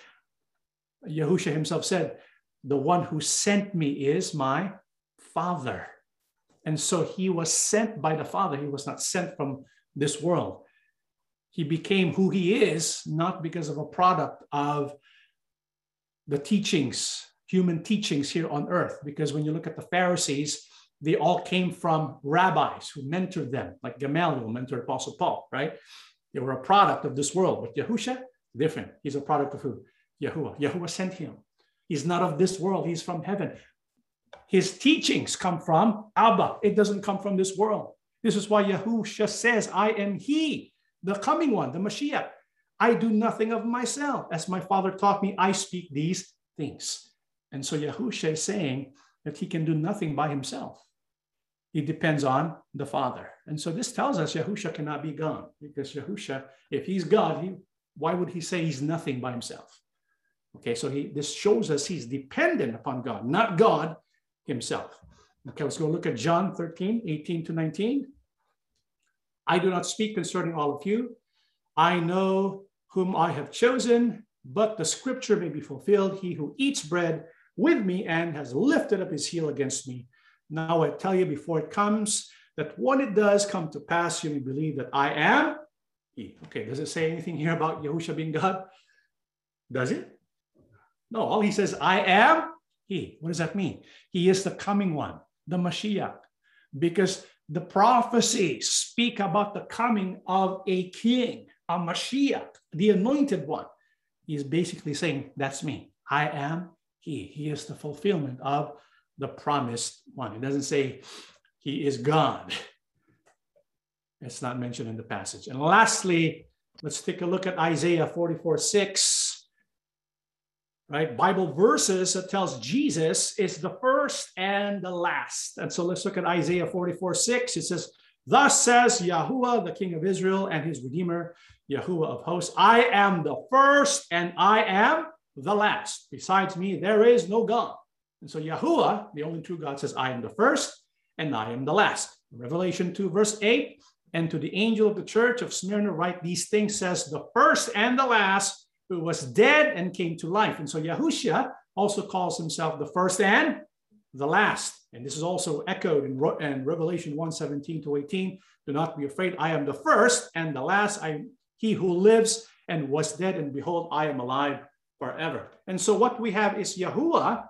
A: Yahushua himself said, The one who sent me is my Father. And so he was sent by the Father. He was not sent from this world. He became who he is, not because of a product of the teachings, human teachings here on earth. Because when you look at the Pharisees, they all came from rabbis who mentored them, like Gamaliel mentored Apostle Paul, right? They were a product of this world. But Yahusha, different. He's a product of who? Yahuwah. Yahuwah sent him. He's not of this world, he's from heaven. His teachings come from Abba. It doesn't come from this world. This is why Yahusha says, I am he, the coming one, the Mashiach. I do nothing of myself. As my father taught me, I speak these things. And so Yahusha is saying that he can do nothing by himself. He depends on the Father. And so this tells us Yahusha cannot be God because Yahusha, if he's God, he, why would he say he's nothing by himself? Okay, so he this shows us he's dependent upon God, not God himself. Okay, let's go look at John 13, 18 to 19. I do not speak concerning all of you. I know whom I have chosen, but the scripture may be fulfilled. He who eats bread with me and has lifted up his heel against me. Now I tell you before it comes, that when it does come to pass, you may believe that I am he. Okay, does it say anything here about Yahusha being God? Does it? No, all he says, I am he. What does that mean? He is the coming one, the Mashiach, because the prophecies speak about the coming of a king, a Mashiach, the anointed one. He's basically saying, That's me. I am he. He is the fulfillment of the promised one. It doesn't say he is God. It's not mentioned in the passage. And lastly, let's take a look at Isaiah 44 6 right? Bible verses that tells Jesus is the first and the last. And so let's look at Isaiah 44 6. It says, Thus says Yahuwah, the King of Israel and his Redeemer, Yahuwah of hosts, I am the first and I am the last. Besides me, there is no God. And so Yahuwah, the only true God, says, I am the first and I am the last. Revelation 2, verse 8. And to the angel of the church of Smyrna, write these things, says the first and the last who was dead and came to life. And so Yahushua also calls himself the first and the last. And this is also echoed in, in Revelation 1 17 to 18. Do not be afraid. I am the first and the last. I am he who lives and was dead, and behold, I am alive forever. And so what we have is Yahuwah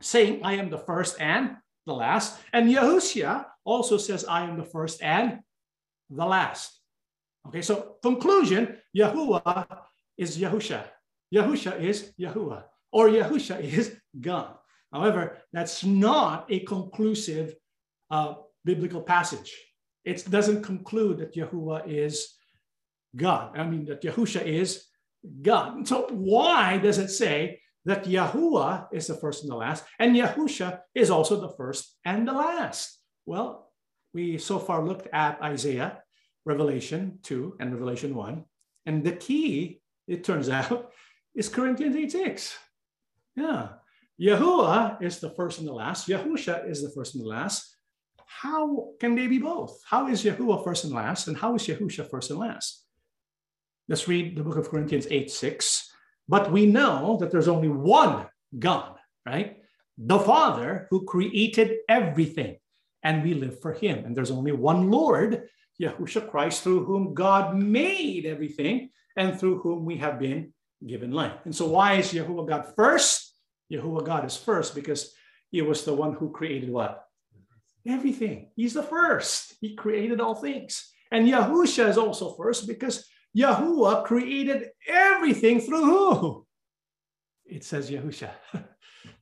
A: saying, I am the first and the last. And Yahushua also says, I am the first and the last. Okay, so conclusion, Yahuwah is Yahusha. Yahusha is Yahuwah, or Yahusha is God. However, that's not a conclusive uh, biblical passage. It doesn't conclude that Yahuwah is God. I mean, that Yahusha is God. So why does it say that Yahuwah is the first and the last, and Yahusha is also the first and the last? Well, we so far looked at Isaiah, Revelation 2, and Revelation 1. And the key it turns out, is Corinthians 8 6. Yeah. Yahuwah is the first and the last. Yahusha is the first and the last. How can they be both? How is Yahuwah first and last? And how is Yahusha first and last? Let's read the book of Corinthians 8 6. But we know that there's only one God, right? The Father who created everything, and we live for him. And there's only one Lord, Yahushua Christ, through whom God made everything and through whom we have been given life. And so, why is Yahuwah God first? Yahuwah God is first because he was the one who created what? Everything. He's the first. He created all things. And Yahusha is also first because Yahuwah created everything through who? It says Yahusha.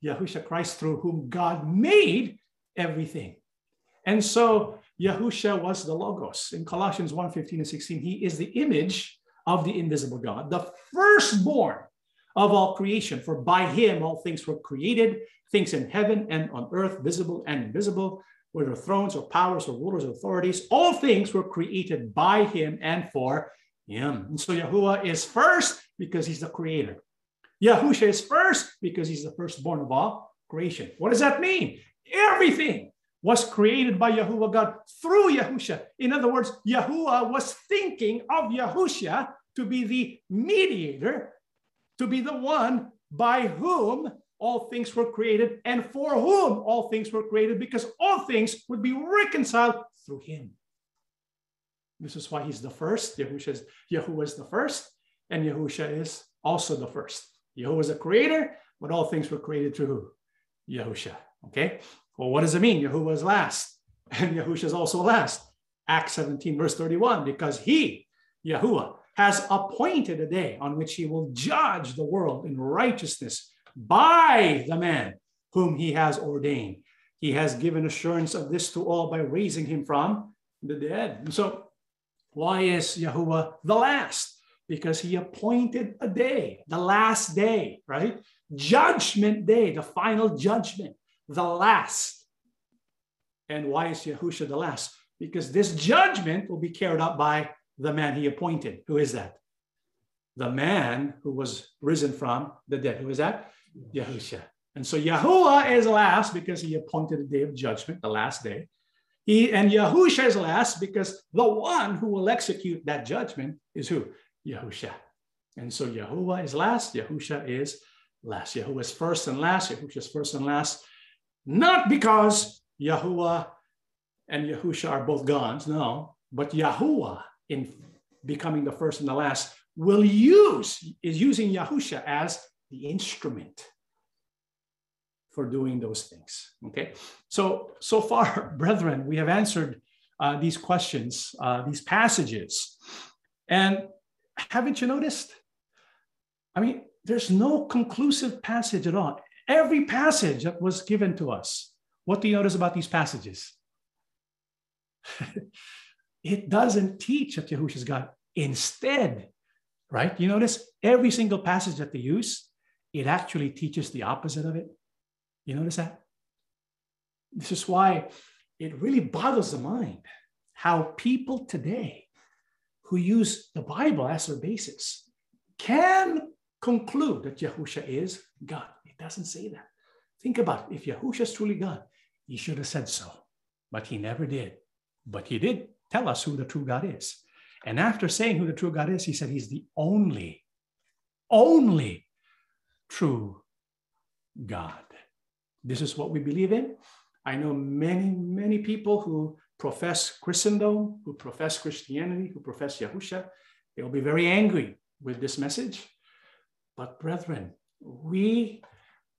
A: Yahusha Christ, through whom God made everything. And so Yahusha was the Logos. In Colossians 1 15 and 16, he is the image of the invisible God, the firstborn of all creation. For by him all things were created, things in heaven and on earth, visible and invisible, whether thrones or powers or rulers or authorities, all things were created by him and for him. And so Yahuwah is first because he's the creator. Yahusha is first because he's the firstborn of all creation. What does that mean? Everything was created by Yahuwah God through Yahusha. In other words, Yahuwah was thinking of Yahusha to be the mediator, to be the one by whom all things were created and for whom all things were created, because all things would be reconciled through him. This is why he's the first. Yahusha is, Yahuwah is the first, and Yahusha is also the first. Yahuwah is a creator, but all things were created through? Yahusha. Okay. Well, what does it mean? Yahuwah is last, and Yahusha is also last. Acts 17, verse 31, because he, Yahuwah, has appointed a day on which he will judge the world in righteousness by the man whom he has ordained. He has given assurance of this to all by raising him from the dead. And so, why is Yahuwah the last? Because he appointed a day, the last day, right? Judgment day, the final judgment, the last. And why is Yahusha the last? Because this judgment will be carried out by the man he appointed. Who is that? The man who was risen from the dead. Who is that? Yahusha. And so Yahuwah is last because he appointed the day of judgment, the last day. He and Yahusha is last because the one who will execute that judgment is who? Yahusha. And so Yahuwah is last, Yahusha is last. Yahuwah is first and last, Yahusha is first and last. Not because Yahuwah and Yahusha are both gods, no, but Yahuwah in becoming the first and the last will use, is using Yahusha as the instrument for doing those things. Okay. So, so far, brethren, we have answered uh, these questions, uh, these passages. And haven't you noticed? I mean, there's no conclusive passage at all. Every passage that was given to us, what do you notice about these passages? it doesn't teach that Yahushua is God. Instead, right? You notice every single passage that they use, it actually teaches the opposite of it. You notice that? This is why it really bothers the mind how people today who use the Bible as their basis can conclude that Yahusha is God. Doesn't say that. Think about it. If Yahusha is truly God, he should have said so, but he never did. But he did tell us who the true God is. And after saying who the true God is, he said he's the only, only true God. This is what we believe in. I know many, many people who profess Christendom, who profess Christianity, who profess Yahusha. They'll be very angry with this message. But, brethren, we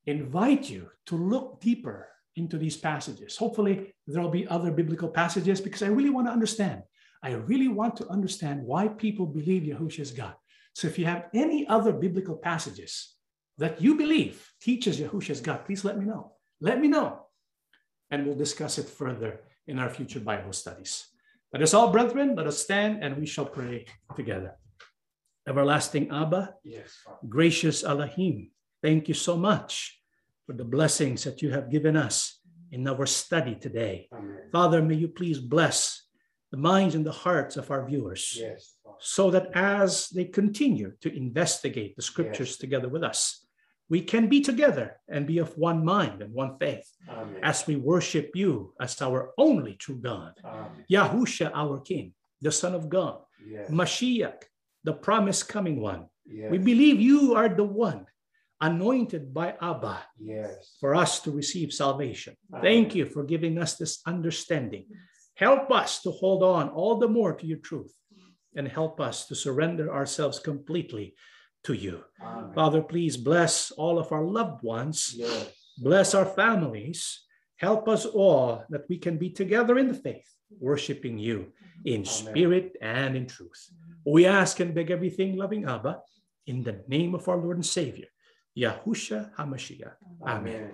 A: invite you to look deeper into these passages. Hopefully, there'll be other biblical passages because I really want to understand. I really want to understand why people believe Yahushua is God. So if you have any other biblical passages that you believe teaches Yahushua is God, please let me know. Let me know. And we'll discuss it further in our future Bible studies. Let us all, brethren, let us stand and we shall pray together. Everlasting Abba, yes, gracious Elohim, thank you so much for the blessings that you have given us in our study today. Amen. Father, may you please bless the minds and the hearts of our viewers yes, so that as they continue to investigate the scriptures yes. together with us, we can be together and be of one mind and one faith Amen. as we worship you as our only true God, Amen. Yahusha, our King, the Son of God, yes. Mashiach, the promised coming one. Yes. We believe you are the one anointed by Abba yes. for us to receive salvation. Amen. Thank you for giving us this understanding. Help us to hold on all the more to your truth and help us to surrender ourselves completely to you. Amen. Father, please bless all of our loved ones, yes. bless our families. Help us all that we can be together in the faith, worshiping you in Amen. spirit and in truth. We ask and beg everything, loving Abba, in the name of our Lord and Savior, Yahusha HaMashiach. Amen. Amen.